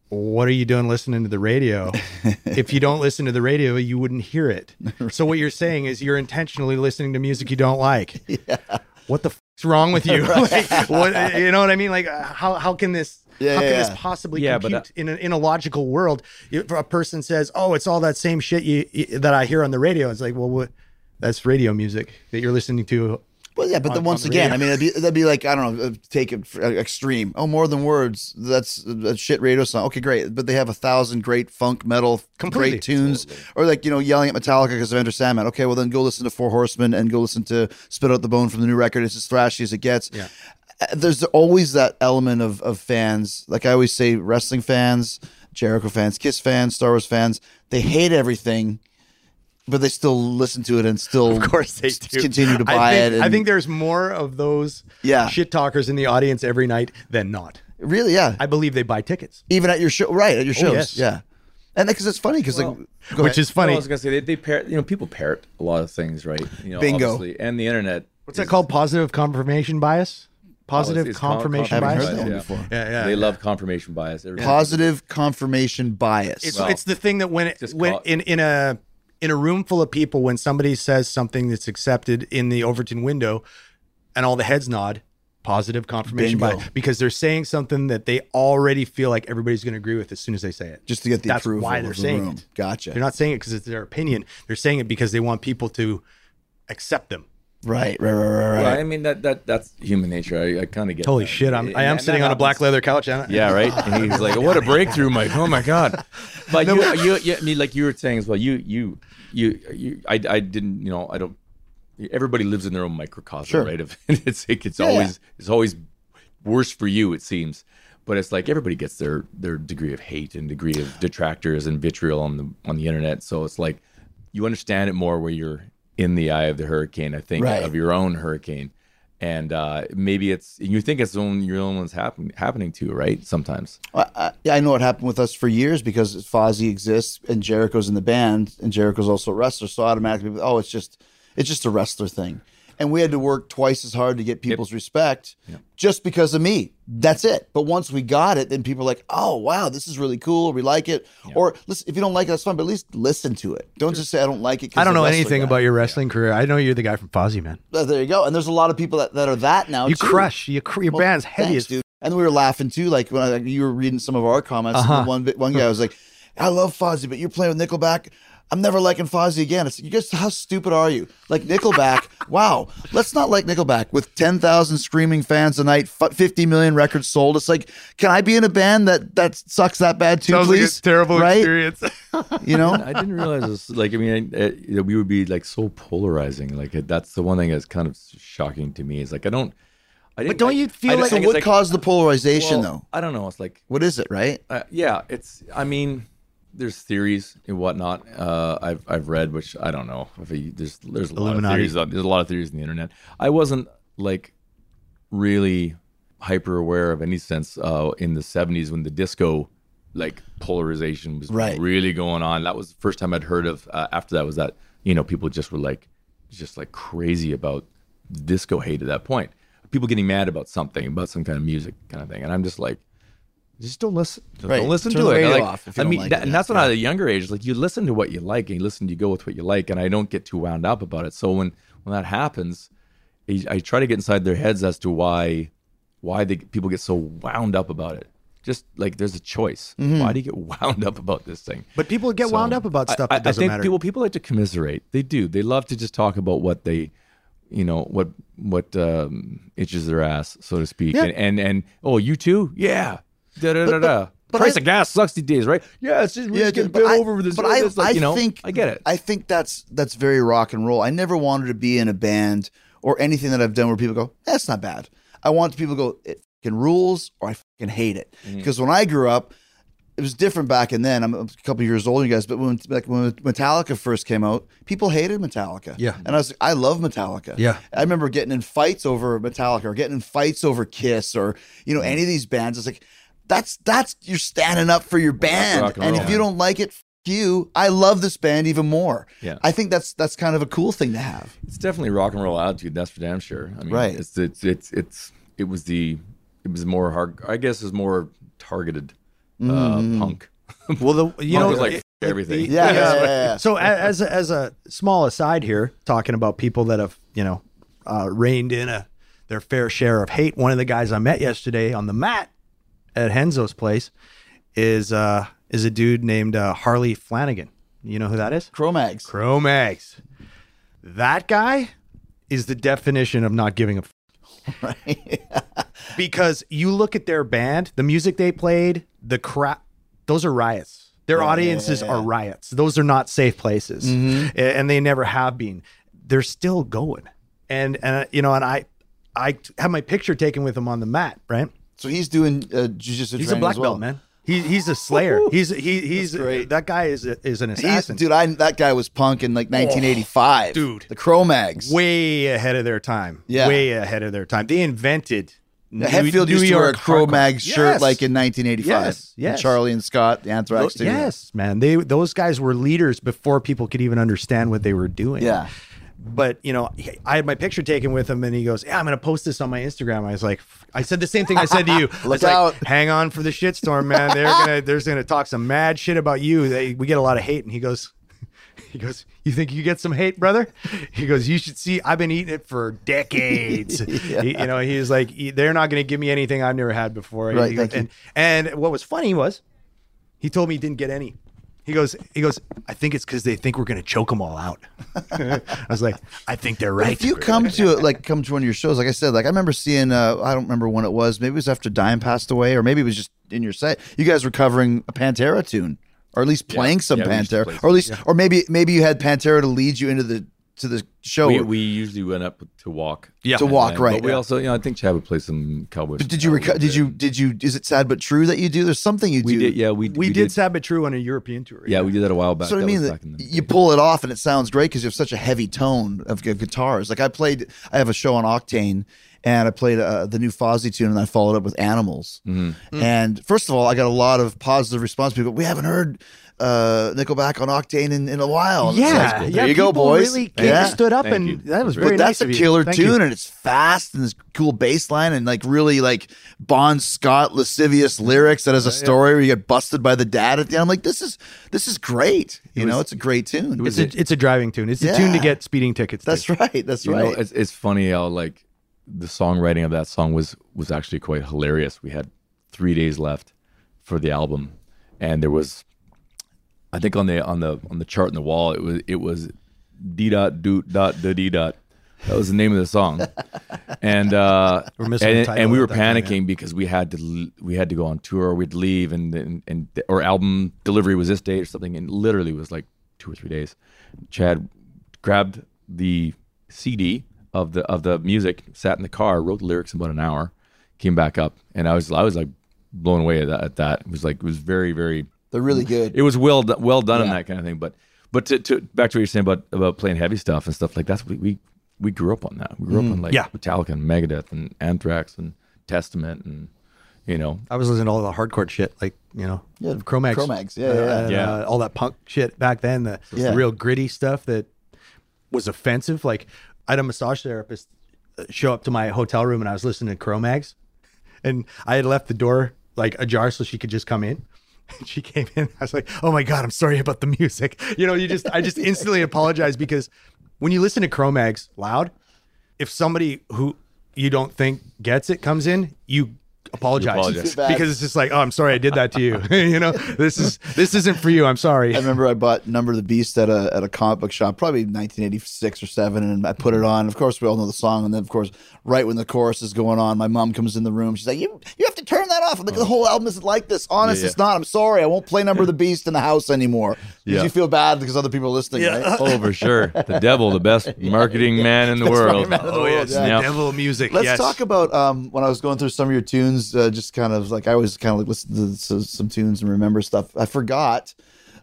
what are you doing listening to the radio? if you don't listen to the radio, you wouldn't hear it. So what you're saying is you're intentionally listening to music you don't like. Yeah. What the fuck's wrong with you? like, what, you know what I mean? Like, uh, how how can this? Yeah, how can yeah, this possibly Yeah, but, compute in a, in a logical world? If a person says, "Oh, it's all that same shit you, you- that I hear on the radio," it's like, well, what? That's radio music that you're listening to. Well, yeah, but then on- once on again, radio. I mean, that'd be, that'd be like I don't know, uh, take it for, uh, extreme. Oh, more than words. That's a shit radio song. Okay, great, but they have a thousand great funk metal, Completely. great tunes, or like you know, yelling at Metallica because of Enter Sandman. Okay, well then go listen to Four Horsemen and go listen to Spit Out the Bone from the new record. It's as thrashy as it gets. Yeah. Uh, There's always that element of of fans. Like I always say, wrestling fans, Jericho fans, Kiss fans, Star Wars fans. They hate everything. But they still listen to it and still, Of course they do. continue to I buy think, it. I think there's more of those Yeah. shit talkers in the audience every night than not. really, yeah. I believe they buy tickets. even at your show, right? At your oh, shows, Oh, yes. yeah. And because it's funny because like, Which ahead. is funny. Well, I was gonna say they, they parrot, you know, people parrot a lot of things, right? You know, Bingo. obviously, and the internet. What's that called? Positive confirmation bias? Positive Oh, it's- it's con- confirmation Haven't bias? heard that one yeah. before. Yeah, yeah. they yeah. love confirmation bias. They're- positive confirmation bias. It's, Well, it's the thing that when it, just when call- in in a in a room full of people, when somebody says something that's accepted in the Overton window, and all the heads nod, positive confirmation Bingo. bias, because they're saying something that they already feel like everybody's going to agree with as soon as they say it. just to get the That's approval why they're the saying room. it. Gotcha. They're not saying it because it's their opinion. They're saying it because they want people to accept them. Right, right, right, right, right. Well, I mean that that that's human nature. I, I kind of get. Holy that. shit! I'm I am and sitting on a black leather couch. and- Yeah, right. And he's like, "What a breakthrough, Mike! Oh my god!" But you, you, you, I mean, like you were saying as well. You, you, you, you. I, I didn't. You know, I don't. Everybody lives in their own microcosm, Sure. right? Of it's like it's Yeah, always it's always worse for you. It seems, but it's like everybody gets their their degree of hate and degree of detractors and vitriol on the on the internet. So it's like you understand it more where you're in the eye of the hurricane. I think Right. of your own hurricane. And uh, maybe it's you think it's the own your own one's happen, happening to right sometimes. I, I, yeah, I know what happened with us for years because Fozzy exists and Jericho's in the band and Jericho's also a wrestler. So automatically, oh, it's just it's just a wrestler thing. And we had to work twice as hard to get people's respect just because of me. That's it. But once we got it, then people are like, oh, wow, this is really cool. We like it. Or listen, if you don't like it, that's fine, but at least listen to it. Don't just say, I don't like it. I don't know anything guy." about your wrestling career. I know you're the guy from Fozzy, man. There you go. And there's a lot of people that, that are that now. You too. crush. You cr- your Well, band's heavy thanks, as dude. And we were laughing too, like when I, you were reading some of our comments. Uh-huh. the one one guy was like, "I love Fozzy, but you're playing with Nickelback. I'm never liking Fozzy again." It's like, you guys, how stupid are you? Like Nickelback? wow, let's not like Nickelback with ten thousand screaming fans a night, fifty million records sold. It's like, can I be in a band that that sucks that bad too, please? right? experience. You know, I didn't realize this. Like, I mean, I, I, that we would be like so polarizing. Like, that's the one thing that's kind of shocking to me. Is like, I don't, I didn't, don't you feel I like- just So what like- caused the polarization, well, though? I don't know. It's like What is it, right? uh, yeah, it's. I mean, there's theories and whatnot. Uh, I've I've read, which I don't know. If he, there's there's a lot of theories. on- There's a lot of theories on the internet. I wasn't like really hyper aware of any sense uh, in the '70s when the disco like polarization was Right. really going on. That was the first time I'd heard of. Uh, after that was that you know people just were like just like crazy about disco hate at that point. People getting mad about something, about some kind of music kind of thing, and I'm just like just don't listen. Just Right. Don't listen Turn to the it. radio Like, off if you I don't mean, like that, it. and that's when I was a younger age. Like you listen to what you like, and you listen, to you go with what you like, and I don't get too wound up about it. So when when that happens, I, I try to get inside their heads as to why why they, people get so wound up about it. Just like there's a choice. Mm-hmm. Why do you get wound up about this thing? But people get wound up about stuff I, that doesn't I think matter. people people like to commiserate. They do. They love to just talk about what they, you know, what what um, itches their ass, so to speak. Yeah. And, and and oh, you too? Yeah. Da da da da. Price I- of gas sucks these days, right? Yeah, it's just, we're just getting but I- over this. But I, this, like, I you know, think I get it. I think that's that's very rock and roll. I never wanted to be in a band or anything that I've done where people go, "That's not bad." I want people to go, "It fucking rules," or "I fucking hate it." Mm-hmm. Because when I grew up, it was different back in then. I'm a couple years older, you guys, but when like when Metallica first came out, people hated Metallica. Yeah. and I was like, I love Metallica. Yeah. I remember getting in fights over Metallica or getting in fights over Kiss or you know any of these bands. It's like that's that's you're standing up for your band, and and, if you don't like it, f- you. I love this band even more. Yeah. I think that's that's kind of a cool thing to have. it's definitely rock and roll attitude. That's for damn sure. I mean, Right. It's it's it's it's it was the it was more hard. I guess it was more targeted uh, punk. well, the you Punk know was like it- everything. Yeah, yeah, yeah, yeah. So as a, as a small aside here, talking about people that have you know uh, reined in a their fair share of hate. One of the guys I met yesterday on the mat at Henzo's place is uh, is a dude named uh, Harley Flanagan. You know who that is? Cro-Mags. Cro-Mags. That guy is the definition of not giving a f- because you look at their band, the music they played, the crap, those are riots. Their audiences are riots. Those are not safe places, A- and they never have been. They're still going, and and you know, and I, I have my picture taken with them on the mat, right? So he's doing uh, jujitsu. He's a black well. belt, man. He, he's a slayer. He's he, he's great. that guy is a, is an He's, assassin. dude, I that guy was punk in like 1985. dude. the Cro-Mags. way ahead of their time. Yeah. way ahead of their time. They invented. Yeah, Hetfield used to wear a Cro-Mag shirt like in 1985. Yes, And yes. Charlie and Scott, the Anthrax. too. Yes, man. They those guys were leaders before people could even understand what they were doing. Yeah. But you know, he- I had my picture taken with him, and he goes, "Yeah, I'm going to post this on my Instagram." I was like, I said the same thing I said to you. I was like, out. Hang on for the shitstorm, man. They're gonna there's gonna talk some mad shit about you. They, we get a lot of hate, and he goes. He goes, You think you get some hate, brother? He goes, You should see, I've been eating it for decades. He- you know, he's like, They're not going to give me anything I've never had before. Right, He goes- thank you. and, and what was funny was he told me he didn't get any. He goes, he goes. I think it's because they think we're gonna choke them all out. I was like, I think they're right. if you come to it, like come to one of your shows, like I said, like I remember seeing, uh, I don't remember when it was. Maybe it was after Dime passed away, or maybe it was just in your set. You guys were covering a Pantera tune, or at least playing some Yeah, we used to Pantera, play or at least, or maybe maybe you had Pantera to lead you into the to the show. We, we usually went up to walk. Yeah. To walk, And- right, But we yeah. also, you know, I think Chad would play some Cowboys. but did you reco- did you did you is it sad but true that you do? There's something you We do. did. Yeah, we we, did Sad But True on a European tour. Yeah, we did that a while back. So I mean, was that back in the you day. pull it off and it sounds great because you have such a heavy tone of gu- guitars. Like I played, I have a show on Octane, and I played uh, the new Fozzy tune, and I followed up with Animals. Mm-hmm. And first of all, I got a lot of positive response. People, we haven't heard uh, Nickelback on Octane in, in a while. And it's Yeah, like, yeah. there you go, people boys. Really yeah. stood up, Thank and you. that was But very But nice that's a of killer Thank tune, you. and it's fast and this cool bass line, and like really like Bon Scott lascivious lyrics that has a story where you get busted by the dad at the end. I'm like, this is this is great. You know, it's a great tune. It's a, it's a driving tune. It's a tune to get speeding tickets. to. That's right. That's You right. know, it's, it's funny how like the songwriting of that song was was actually quite hilarious. We had three days left for the album, and there was, I think on the on the on the chart in the wall, it was it was d dot doot dot da d dot. That was the name of the song, and uh, We're missing the and, title and we were panicking because we had to we had to go on tour. We'd leave, and and, and our album delivery was this date or something, and literally was like two or three days. Chad grabbed the CD of the of the music. Sat in the car, wrote the lyrics in about an hour, came back up, and I was I was like blown away at that. At that. It was like it was very very. They're really good. It was well well done in Yeah. that kind of thing. But but to, to back to what you're saying about about playing heavy stuff and stuff like that's we we, we grew up on that. We grew up on like Yeah. Metallica and Megadeth and Anthrax and Testament and you know I was listening to all the hardcore shit, like you know, Yeah, Cro-Mags, Cro-Mags, yeah, yeah, yeah. and, Yeah. uh, all that punk shit back then. The, Yeah. the real gritty stuff that was offensive. Like I had a massage therapist uh, show up to my hotel room, and I was listening to Cro-Mags, and I had left the door like ajar so she could just come in. And she came in. I was like, "Oh my god, I'm sorry about the music." You know, you just I just instantly apologize because when you listen to Cro-Mags loud, if somebody who you don't think gets it comes in, you apologize, apologize. You feel bad. because it's just like, oh, I'm sorry, I did that to you. you know, this is this isn't for you. I'm sorry. I remember I bought Number of the Beast at a at a comic book shop, probably 1986 or seven, and I put it on. Of course, we all know the song, and then of course, right when the chorus is going on, my mom comes in the room. She's like, "You you have to turn that off." I'm like, "The whole album isn't like this. Honest, Yeah, yeah. it's not. I'm sorry. I won't play Number of the Beast in the house anymore." Because Yeah. you feel bad because other people are listening, right? oh for sure the devil the best marketing man in the world. man in the oh world, yes, yeah. Yeah. devil music. Let's yes. talk about um, when I was going through some of your tunes. Uh, just kind of like I always kind of like listen to some, some tunes and remember stuff. I forgot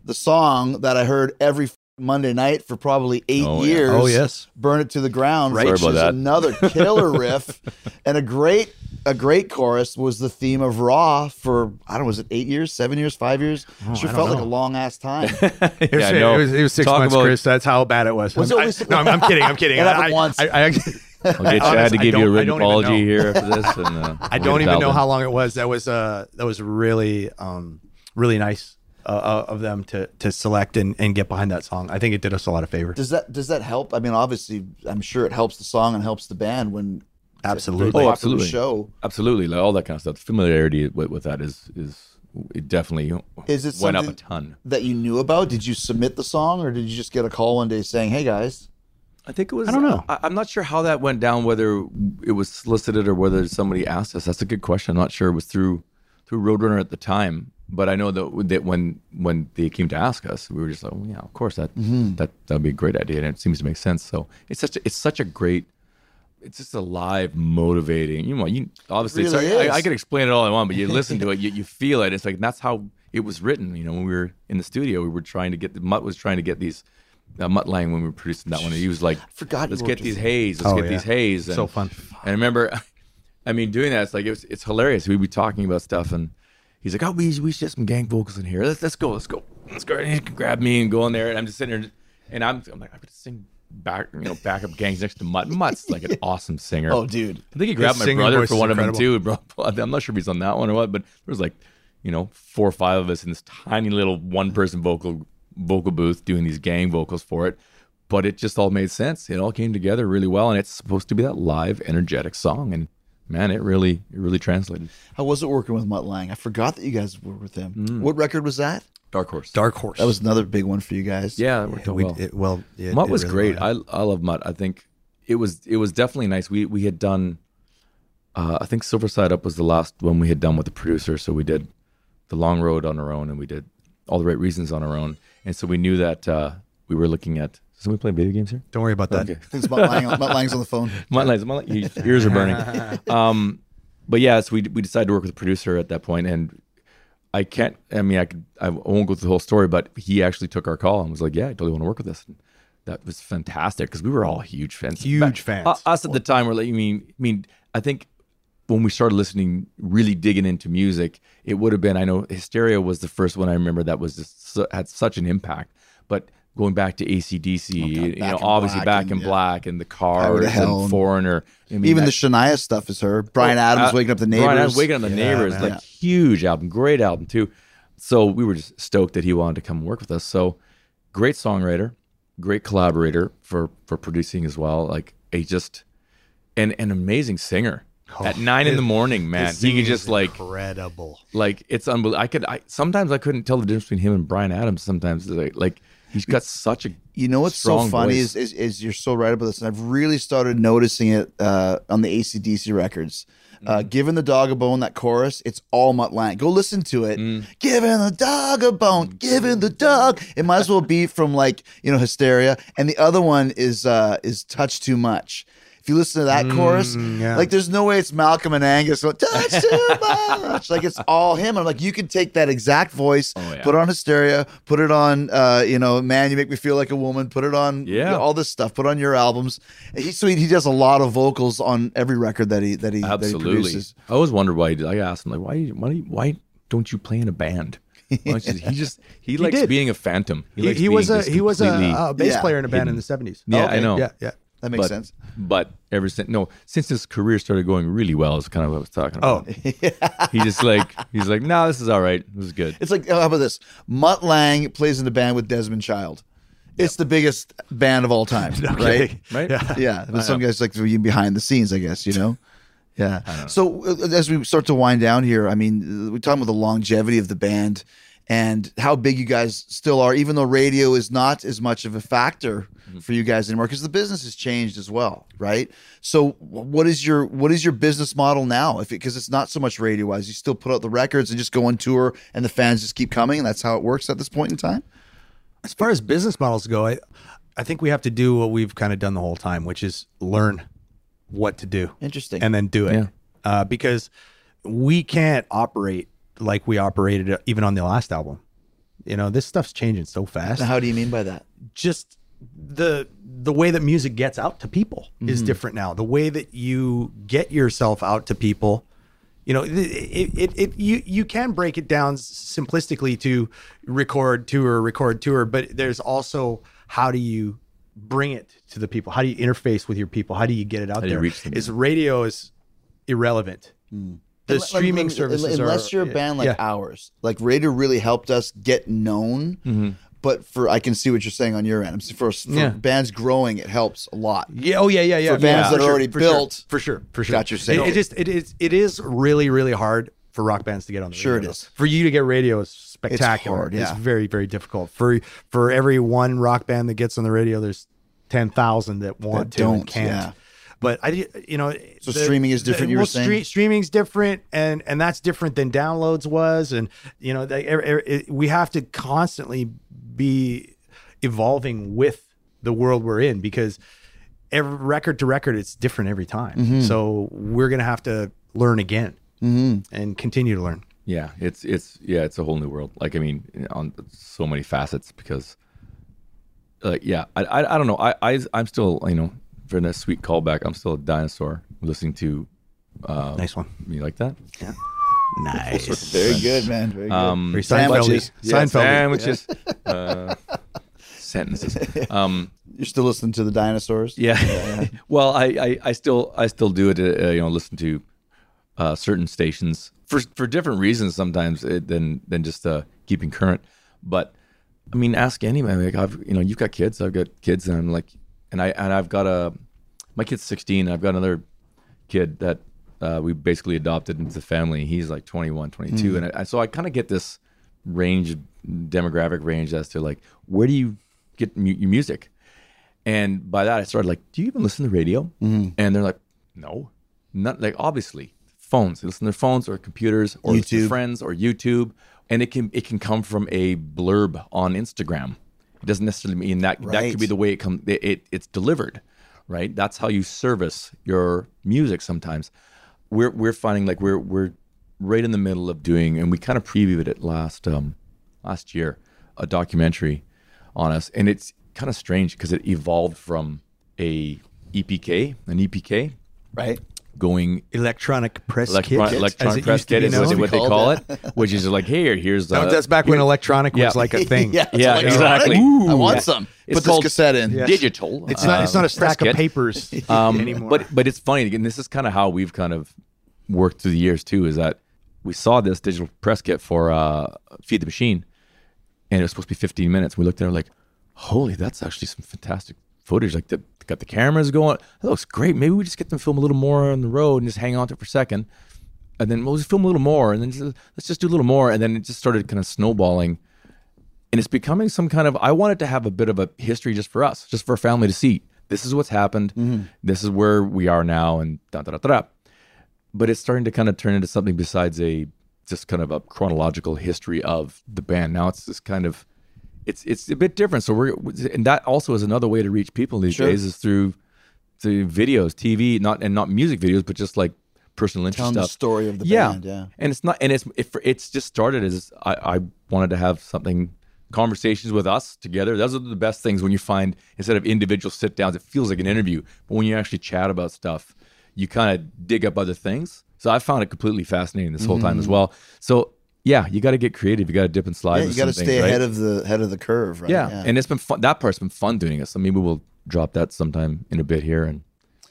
the song that I heard every f- Monday night for probably eight Oh, yeah. years. Oh, yes. burn it to the ground. Sorry which about is that. another killer riff and a great a great chorus was the theme of Raw for I don't know was it eight years, seven years, five years? Oh, sure felt don't like a long ass time. It was, Yeah, I know. it was, it was six Talk months, about- Chris. That's how bad it was. Was I'm- only I- no, I'm, I'm kidding. I'm kidding. It happened I, once. I, I, I'll get Chad to give you a don't- written apology here after this. And, uh, I don't even dialed know how long it was. That was uh that was really um really nice uh, uh, of them to to select and, and get behind that song. I think it did us a lot of favor. does that does that help? I mean, obviously, I'm sure it helps the song and helps the band when Absolutely. Oh, absolutely. show. Absolutely, like all that kind of stuff. Familiarity with, with that is is it definitely Is it went up a something- ton. that you knew about? Did you submit the song, or did you just get a call one day saying, "Hey guys"? I think it was. I don't know. I, I'm not sure how that went down. Whether it was solicited or whether somebody asked us. That's a good question. I'm not sure. It was through through Roadrunner at the time, but I know that, that when when they came to ask us, we were just like, well, yeah, of course that Mm-hmm. that that would be a great idea, and it seems to make sense. So it's such a, it's such a great. It's just a live, motivating. You know, you obviously. really it's- is. I, I could explain it all I want, but you listen to it, you, you feel it. It's like that's how it was written. You know, when we were in the studio, we were trying to get the Mutt was trying to get these. Uh, Mutt Lange when we were producing that one, he was like, forgot let's get these him." haze. Let's Oh, get yeah. these haze. And, So fun. And I remember, I mean, doing that, it's like, it was, it's hilarious. We'd be talking about stuff and he's like, oh, we, we should have some gang vocals in here. Let's, let's go. Let's go. Let's go. And he can grab me and go in there. And I'm just sitting there and I'm, I'm like, I'm going to sing back, you know, backup gangs next to Mutt. Mutt's like an awesome singer. Oh, dude. I think he grabbed my brother for one of them too, bro. I'm not sure if he's on that one or what, but there was like, you know, four or five of us in this tiny little one person vocal vocal booth doing these gang vocals for it. But it just all made sense. It all came together really well, and it's supposed to be that live, energetic song. And man, it really, it really translated. How was it working with Mutt Lange? I forgot that you guys were with him. Mm. What record was that? Dark Horse. Dark Horse. That was another big one for you guys. yeah, it worked out we, well. it, well. It, Mutt it was really great. was. I I love Mutt. I think it was it was definitely nice. We we had done. Uh, I think Silver Side Up was the last one we had done with the producer. So we did the Long Road on our own, and we did all the right reasons on our own. And so we knew that uh, we were looking at. Somebody playing video games here? Don't worry about that. Okay. I think it's Mutt, Lange, Mutt Lange's on the phone. My lines, my li- your ears are burning. Um, but yeah, so we we decided to work with a producer at that point, and I can't. I mean, I could. I won't go through the whole story, but he actually took our call and was like, "Yeah, I totally want to work with this." And that was fantastic because we were all huge fans. Huge Back- fans. uh, us at the time were like, I mean, I mean, I think when we started listening, really digging into music, it would have been. I know Hysteria was the first one I remember that was just had such an impact, but. Going back to ACDC, you know, obviously Back in yeah. Black and the Highway Cars and and- Foreigner. I mean, Even the Shania stuff is her. Bryan Adams uh, waking up the neighbors. Bryan Adams waking up the Yeah, neighbors, man. like Yeah. huge album, great album too. So we were just stoked that he wanted to come work with us. So great songwriter, great collaborator for for producing as well. Like a just an an amazing singer. At nine in the morning, man, His he could just like incredible. like it's unbelievable. I could I sometimes I couldn't tell the difference between him and Bryan Adams. Sometimes like, like he's got such a You know what's so funny is, is is you're so right about this, and I've really started noticing it uh, on the ACDC records. Uh, Mm. Giving the dog a bone, that chorus, it's all Mutt Lange. Go listen to it. Mm. Giving the dog a bone, giving the dog. It might as well be from like you know Hysteria, and the other one is uh, is Touch Too Much. If you listen to that chorus, yeah. like there's no way it's Malcolm and Angus going, touch too much. like it's all him. I'm like, you can take that exact voice, Oh, yeah. put it on hysteria, put it on uh, you know, man, you make me feel like a woman, put it on Yeah. all this stuff, put on your albums. He so he, he does a lot of vocals on every record that he that he that he Absolutely. produces. I always wondered why. He did. I asked him like, why? Why? do you- Why don't you play in a band? Why don't you- he just he, likes did. being a phantom. He, likes he was a he was a, a bass Yeah. player in a band in the seventies. yeah, Okay. I know. Yeah, yeah. That makes but, sense. But ever since no, since his career started going really well, is kind of what I was talking about. Oh, he just like he's like, no, this is all right. This is good. It's like how about this? Mutt Lange plays in the band with Desmond Child. It's the biggest band of all time, right? Right? Yeah. Yeah, but some guys like behind the scenes, I guess, you know. Yeah. So uh, as we start to wind down here, I mean, we're talking about the longevity of the band and how big you guys still are, even though radio is not as much of a factor for you guys anymore, because the business has changed as well, right? So what is your what is your business model now? If because it's not so much radio wise, you still put out the records and just go on tour, and the fans just keep coming, and that's how it works at this point in time. as far as business models go, I I think we have to do what we've kind of done the whole time, which is learn what to do Interesting. and then do it. Yeah. Uh, because we can't operate like we operated even on the last album. You know, this stuff's changing so fast. Now, how do you mean by that? just the the way that music gets out to people is Mm-hmm. different now. The way that you get yourself out to people, you know, it, it, it, it you you can break it down simplistically to record tour, record tour, but there's also how do you bring it to the people? How do you interface with your people? How do you get it out do you reach them? Is radio is irrelevant. The Like, streaming like, services unless are, you're a band like yeah. ours like radio really helped us get known Mm-hmm. but for i can see what you're saying on your end I'm for, for Yeah. bands growing it helps a lot Yeah. Oh yeah. Yeah. Yeah. For bands yeah, that are sure, already for built, sure, for sure, for sure. got your It, it just it is it is really really hard for rock bands to get on the radio. Sure radio. it is. For you to get radio is spectacular. hard, yeah. It's very very difficult. For for every one rock band that gets on the radio, there's ten thousand that want That to and don't, can't. Yeah. But I, you know, So streaming is different, you were well, saying? streaming's different, and and that's different than downloads was, and you know, they, er- er- it- we have to constantly be evolving with the world we're in because every record to record it's different every time Mm-hmm. so we're gonna have to learn again and continue to learn Yeah, it's it's yeah, it's a whole new world. Like I mean, on so many facets because, like yeah, I I, I don't know. I I I'm still you know for that sweet callback. I'm still a dinosaur listening to. Uh, nice one You like that? Yeah. Nice very good man very good Um, Very Sandwiches. Seinfeld Seinfeld sandwiches, uh, sentences. Um, you're still listening to the dinosaurs yeah. well, I, I, I still I still do it. Uh, you know, listen to uh, certain stations for for different reasons sometimes uh, than than just uh, keeping current. But I mean, ask anybody. Like I've you know you've got kids. I've got kids, and I'm like, and I and I've got a my kid's 16. I've got another kid that uh, we basically adopted into the family. He's like 21, 22, and I, so I kind of get this range, demographic range as to like where do you get mu- your music, and by that I started like, do you even listen to radio? And they're like, no, not like obviously phones. They listen to their phones or computers or friends or YouTube, and it can it can come from a blurb on Instagram. It doesn't necessarily mean that that could be the way it comes. It, it it's delivered, right? That's how you service your music. Sometimes we're we're finding like we're we're right in the middle of doing, and we kind of previewed it last um last year, a documentary on us, and it's kind of strange because it evolved from a EPK, an EPK, right going electronic press electron, kit as electronic press kit is what they, known. what they call it. it, which is like, here, here's the. That's back when electronic Yeah. was like a thing yeah, Yeah, like, exactly. I want Yeah. some It's put called this cassette in digital. It's not. It's not um, a stack of kit. papers um, anymore. But but it's funny, and this is kind of how we've kind of worked through the years too. Is that we saw this digital press kit for uh, Feed the Machine, and it was supposed to be 15 minutes. We looked at it like, holy, that's actually some fantastic footage. Like the got the cameras going. That looks great. Maybe we just get them film a little more on the road and just hang on to it for a second, and then we'll just film a little more, and then just, let's just do a little more, and then it just started kind of snowballing. And it's becoming some kind of i wanted to have a bit of a history just for us just for our family to see. This is what's happened. Mm-hmm. This is where we are now and da da da da da. but it's starting to kind of turn into something besides a just kind of a chronological history of the band. Now it's this kind of it's it's a bit different so we're and that also is another way to reach people these Sure. days is through through videos, TV, not and not music videos, but just like personal interest Telling the story of the yeah. band, yeah. and it's not, and it's if it's just started as I, I wanted to have something conversations with us together. Those are the best things when you find instead of individual sit downs, it feels like an interview, but when you actually chat about stuff, you kind of dig up other things. So I found it completely fascinating this whole time as mm-hmm. well. So yeah, you got to get creative. You got to dip and slide. Yeah, you got to stay things, right? ahead of the head of the curve, right? Yeah. and it's been fun. That part's been fun doing it. So maybe we'll drop that sometime in a bit here, and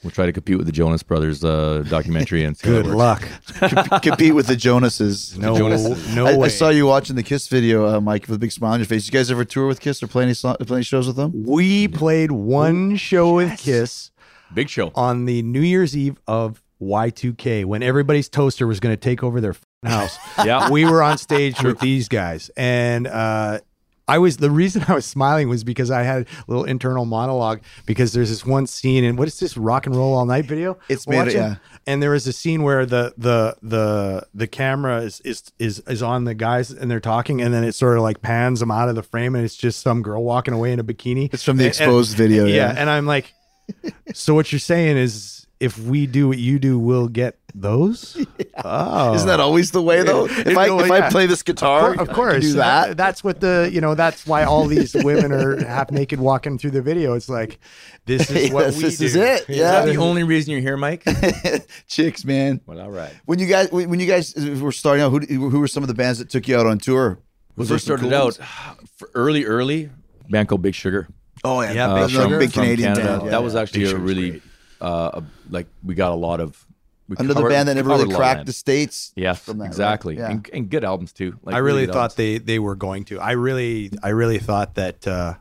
we'll try to compete with the Jonas Brothers uh, documentary and see Good luck. Com- compete with the Jonases. No, Jonas. no I, way. I saw you watching the Kiss video, uh, Mike, with a big smile on your face. You guys ever tour with Kiss or play any, so- play any shows with them? we played one show with Kiss Big show. on the New Year's Eve of Y2K when everybody's toaster was going to take over their f***ing house. Yeah. we were on stage with these guys, and uh, I was the reason I was smiling was because I had a little internal monologue because there's this one scene and what is this rock and roll all night video? It's we're made it- yeah. And there is a scene where the the the the camera is is is is on the guys and they're talking, and then it sort of like pans them out of the frame, and it's just some girl walking away in a bikini. It's from the And- and- exposed video, yeah. and I'm like, so what you're saying is, if we do what you do, we'll get those. Oh, Isn't that always the way, though? If I No, if yeah. I play this guitar, of course, of I can course. do that. That's what the you know. That's why all these women are half naked walking through the video. It's like this is what Yes, we this do. is it. Is Yeah, that the only reason you're here, Mike? chicks, man. well, all right. When you guys when you guys were starting out, who who were some of the bands that took you out on tour? We Was first started cool out for early, early band called Big Sugar. Oh yeah, Yeah, uh, Big another Sugar big from Canadian Canada. band. yeah, that was actually Big a Sugar's really great. Uh, like we got a lot of we another covered- band that never really a lot of cracked the states. Yes, from that, right? exactly, Yeah. and, and good albums too. Like I really good thought albums. they they were going to. I really I really thought that uh,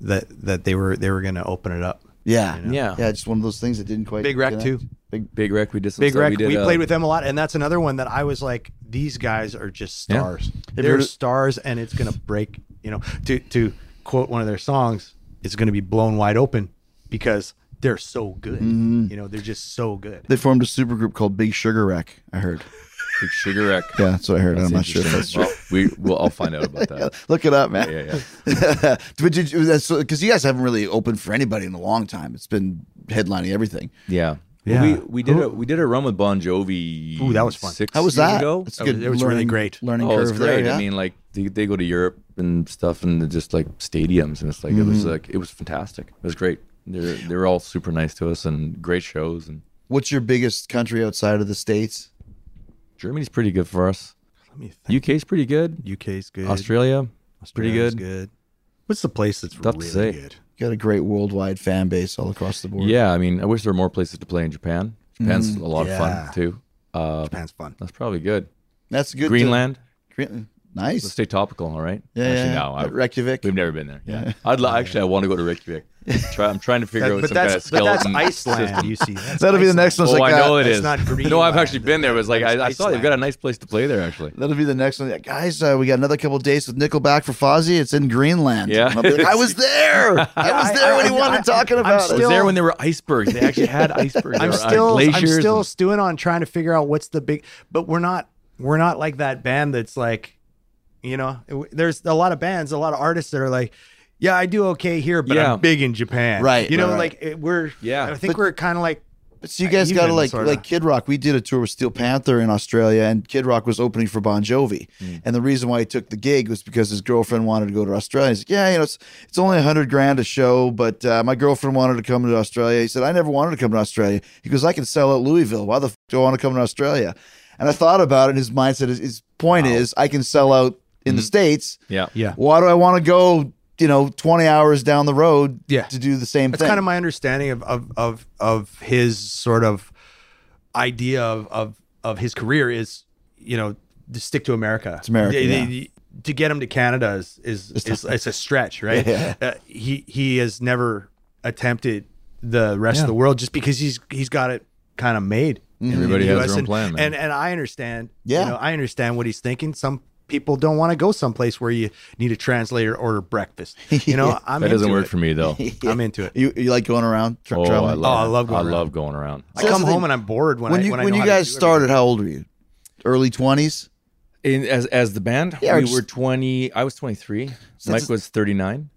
that that they were they were going to open it up. yeah, Yeah. yeah. Just one of those things that didn't quite. Big Wreck, connect. too. Big Big Wreck. We did Big. Wreck. We, We, uh, played with them a lot, and that's another one that I was like, these guys are just stars. you They're stars, and it's gonna break. You know, to to quote one of their songs, it's gonna be blown wide open because they're so good. Mm-hmm. You know, they're just so good. They formed a supergroup called Big Sugar Wreck. I heard. Big Sugar Wreck. Yeah, that's what I heard. I'm not sure if that's true. Well, we well, I'll find out about that. Look it up, man. Yeah, yeah. but did you? That's because you guys haven't really opened for anybody in a long time. It's been headlining everything. Yeah. Yeah. We we did Who- a we did a run with Bon Jovi. Ooh, that was fun. Six How was years that? Ago. It's good. it was really great. Learning Oh, curve it's great. there. Yeah. I mean, like they, they go to Europe and stuff, and just like stadiums, and it's like it Mm-hmm. was like it was fantastic. It was great. They're they're all super nice to us and great shows. And What's your biggest country outside of the states? Germany's pretty good for us. Let me think. UK's pretty good. UK's good. Australia, pretty Australia's good. good. What's the place that's Tough to say. good? You got a great worldwide fan base all across the board. Yeah, I mean, I wish there were more places to play in Japan. Japan's a lot yeah. of fun too. Uh, Japan's fun. that's probably good. that's good. to- Greenland. Green- Let's stay topical, all right? Yeah, Actually, yeah. no, I, Reykjavik. we've never been there. Yeah, I'd li- actually I want to go to Reykjavik. Try, I'm trying to figure That- out but some kind of that's but that's Iceland. system. You see, That's That'll be the next one. Oh, like, I know uh, it's is. not No, I've actually been there. It was like I, I saw they've got a nice place to play there. Actually, That'll be the next one. Guys, uh, we got another couple days with Nickelback for Fozzy. It's in Greenland. Yeah. I'll like, I was there. I was there when he wanted talking about I was there when there were icebergs. They actually had icebergs. I'm There uh, still I'm still and- stewing on trying to figure out what's the big but we're not we're not like that band that's like you know it- there's a lot of bands a lot of artists that are like yeah I do okay here but Yeah. I'm big in Japan Right, you know right, right. like it, we're Yeah. I think But- we're kind of like So you guys got to even, like sorta. like Kid Rock. We did a tour with Steel Panther in Australia, and Kid Rock was opening for Bon Jovi. Hmm. And the reason why he took the gig was because his girlfriend wanted to go to Australia. He's like, yeah, you know, it's it's only a hundred grand a show, but uh, my girlfriend wanted to come to Australia. He said, I never wanted to come to Australia. He goes, I can sell out Louisville. Why the f- do I want to come to Australia? And I thought about it. And his mindset, his, his point is, I can sell out in the Hmm. states. Yeah, yeah Why do I want to go? You know, twenty hours down the road, Yeah. to do the same thing. that's thing. kind of my understanding of of of of his sort of idea of of of his career is you know to stick to America. It's America, The- the- yeah. the- to get him to Canada is is is, it's a stretch, right? Yeah. Uh, he he has never attempted the rest Yeah. of the world just because he's he's got it kind of made. in the Everybody has US. their own and, plan, man. and and I understand. Yeah. you know, I understand what he's thinking. Some people don't want to go someplace where you need a translator or order breakfast. You know, I'm that doesn't work it. for me though. I'm into it. You you like going around tra- Oh, I love. Oh, I love going I around. love going around. I come that's the home and I'm bored when, when I you when, I when know you how to guys do started, everything. how old were you? Early twenties. In as as the band, Yeah, we just- were twenty. I was twenty three. Mike was thirty nine.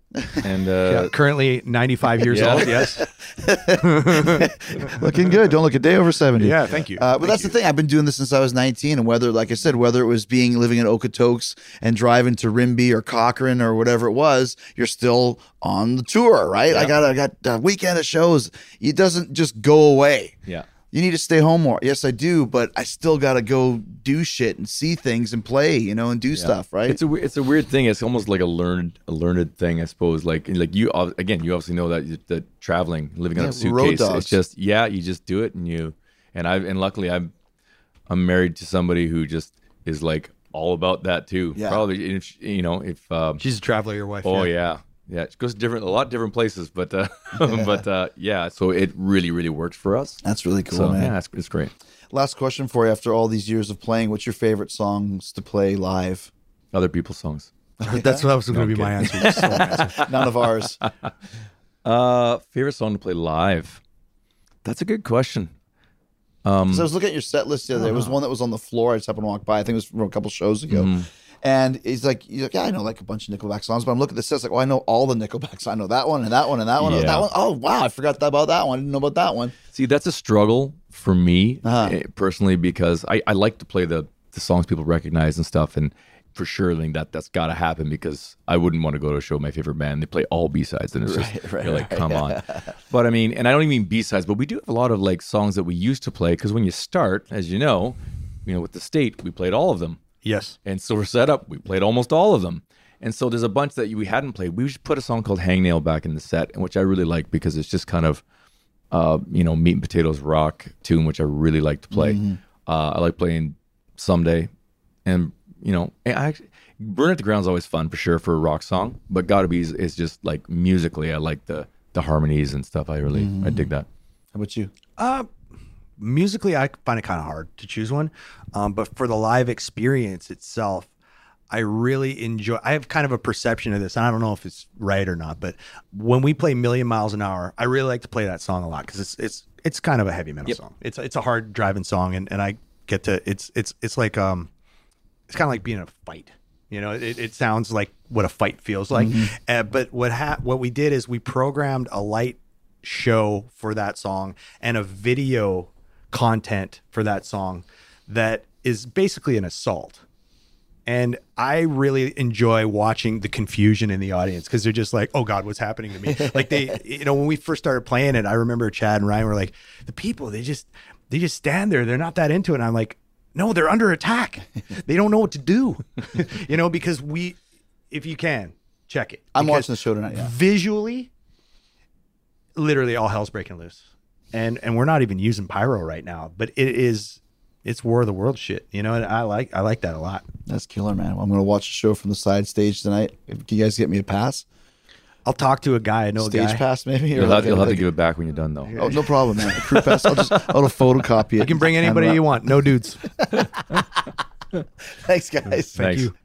And uh, Yeah, currently 95 years Yeah. old. Yes. Looking good. Don't look a day over 70. Yeah. Thank you. Uh, but that's the thing. I've been doing this since I was 19, and whether, like I said, whether it was being living in Okotoks and driving to Rimbey or Cochrane or whatever it was, you're still on the tour, right? I got I got a weekend of shows. It doesn't just go away. yeah. You need to stay home more. Yes, I do, but I still got to go do shit and see things and play, you know, and do stuff, right? It's a it's a weird thing. It's almost like a learned a learned thing, I suppose. Like like you again, you obviously know that that traveling, living on a Yeah, road suitcase, dogs. it's just yeah, you just do it, and you and I and luckily I'm I'm married to somebody who just is like all about that too. Yeah. Probably if you know if um, She's a traveler, your wife. oh yeah. Yeah, it goes different, a lot different places, but uh, but uh, yeah, so it really, really works for us. That's really cool, so man. yeah, it's, it's great. Last question for you after all these years of playing. What's your favorite songs to play live? Other people's songs. That's what was going to be my answer. Answer. None of ours. Uh, favorite song to play live? That's a good question. Um, So I was looking at your set list the other day. There was one that was on the floor. I just happened to walk by. I think it was from a couple shows ago. Mm-hmm. And he's like, he's like, yeah, I know like a bunch of Nickelback songs, but I'm looking at the set. It's like, oh, I know all the Nickelbacks. I know that one and that one and that one and Yeah. that one. Oh, wow, I forgot about that one. I didn't know about that one. See, that's a struggle for me Uh-huh. eh, personally because I, I like to play the, the songs people recognize and stuff. And for sure, I think that that's got to happen because I wouldn't want to go to a show with my favorite band. They play all B sides, and it's just right, you're like, come on. But I mean, and I don't even mean B sides, but we do have a lot of like songs that we used to play because when you start, as you know, you know, with the state, we played all of them. Yes. And so we're set up. We played almost all of them. And so there's a bunch that we hadn't played. We just put a song called Hangnail back in the set, which I really like because it's just kind of, uh, you know, meat and potatoes rock tune, which I really like to play. Uh, I like playing Someday, and you know, I actually, Burn at the Ground's always fun for sure for a rock song, but Gotta Be is, is just like musically, I like the the harmonies and stuff. I really I dig that. How about you? Uh, musically, I find it kind of hard to choose one. Um, but for the live experience itself, I really enjoy. I have kind of a perception of this, and I don't know if it's right or not. But when we play "Million Miles an Hour," I really like to play that song a lot because it's it's it's kind of a heavy metal song. It's it's a hard driving song, and, and I get to it's it's it's like um, it's kind of like being in a fight. You know, it, it sounds like what a fight feels like. Uh, but what ha- what we did is we programmed a light show for that song and a video content for that song that is basically an assault. And I really enjoy watching the confusion in the audience because they're just like, "Oh God, what's happening to me?" like they, you know, when we first started playing it, I remember Chad and Ryan were like, "The people, they just, they just stand there. They're not that into it." And I'm like, "No, they're under attack. they don't know what to do." you know, because we, if you can, check it. I'm Because watching the show tonight. Yeah. visually literally all hell's breaking loose and and we're not even using pyro right now but it is it's war of the world shit you know and i like i like that a lot That's killer, man. I'm going to watch the show from the side stage tonight. If- Can you guys get me a pass? i'll talk to a guy i know a Stage guy pass, maybe? You'll have, like a- you'll have to give it back when you're done, though. Oh, no problem, man. A crew pass. I'll just I'll photocopy it. you can bring anybody you want no dudes Thanks, guys. Thanks. you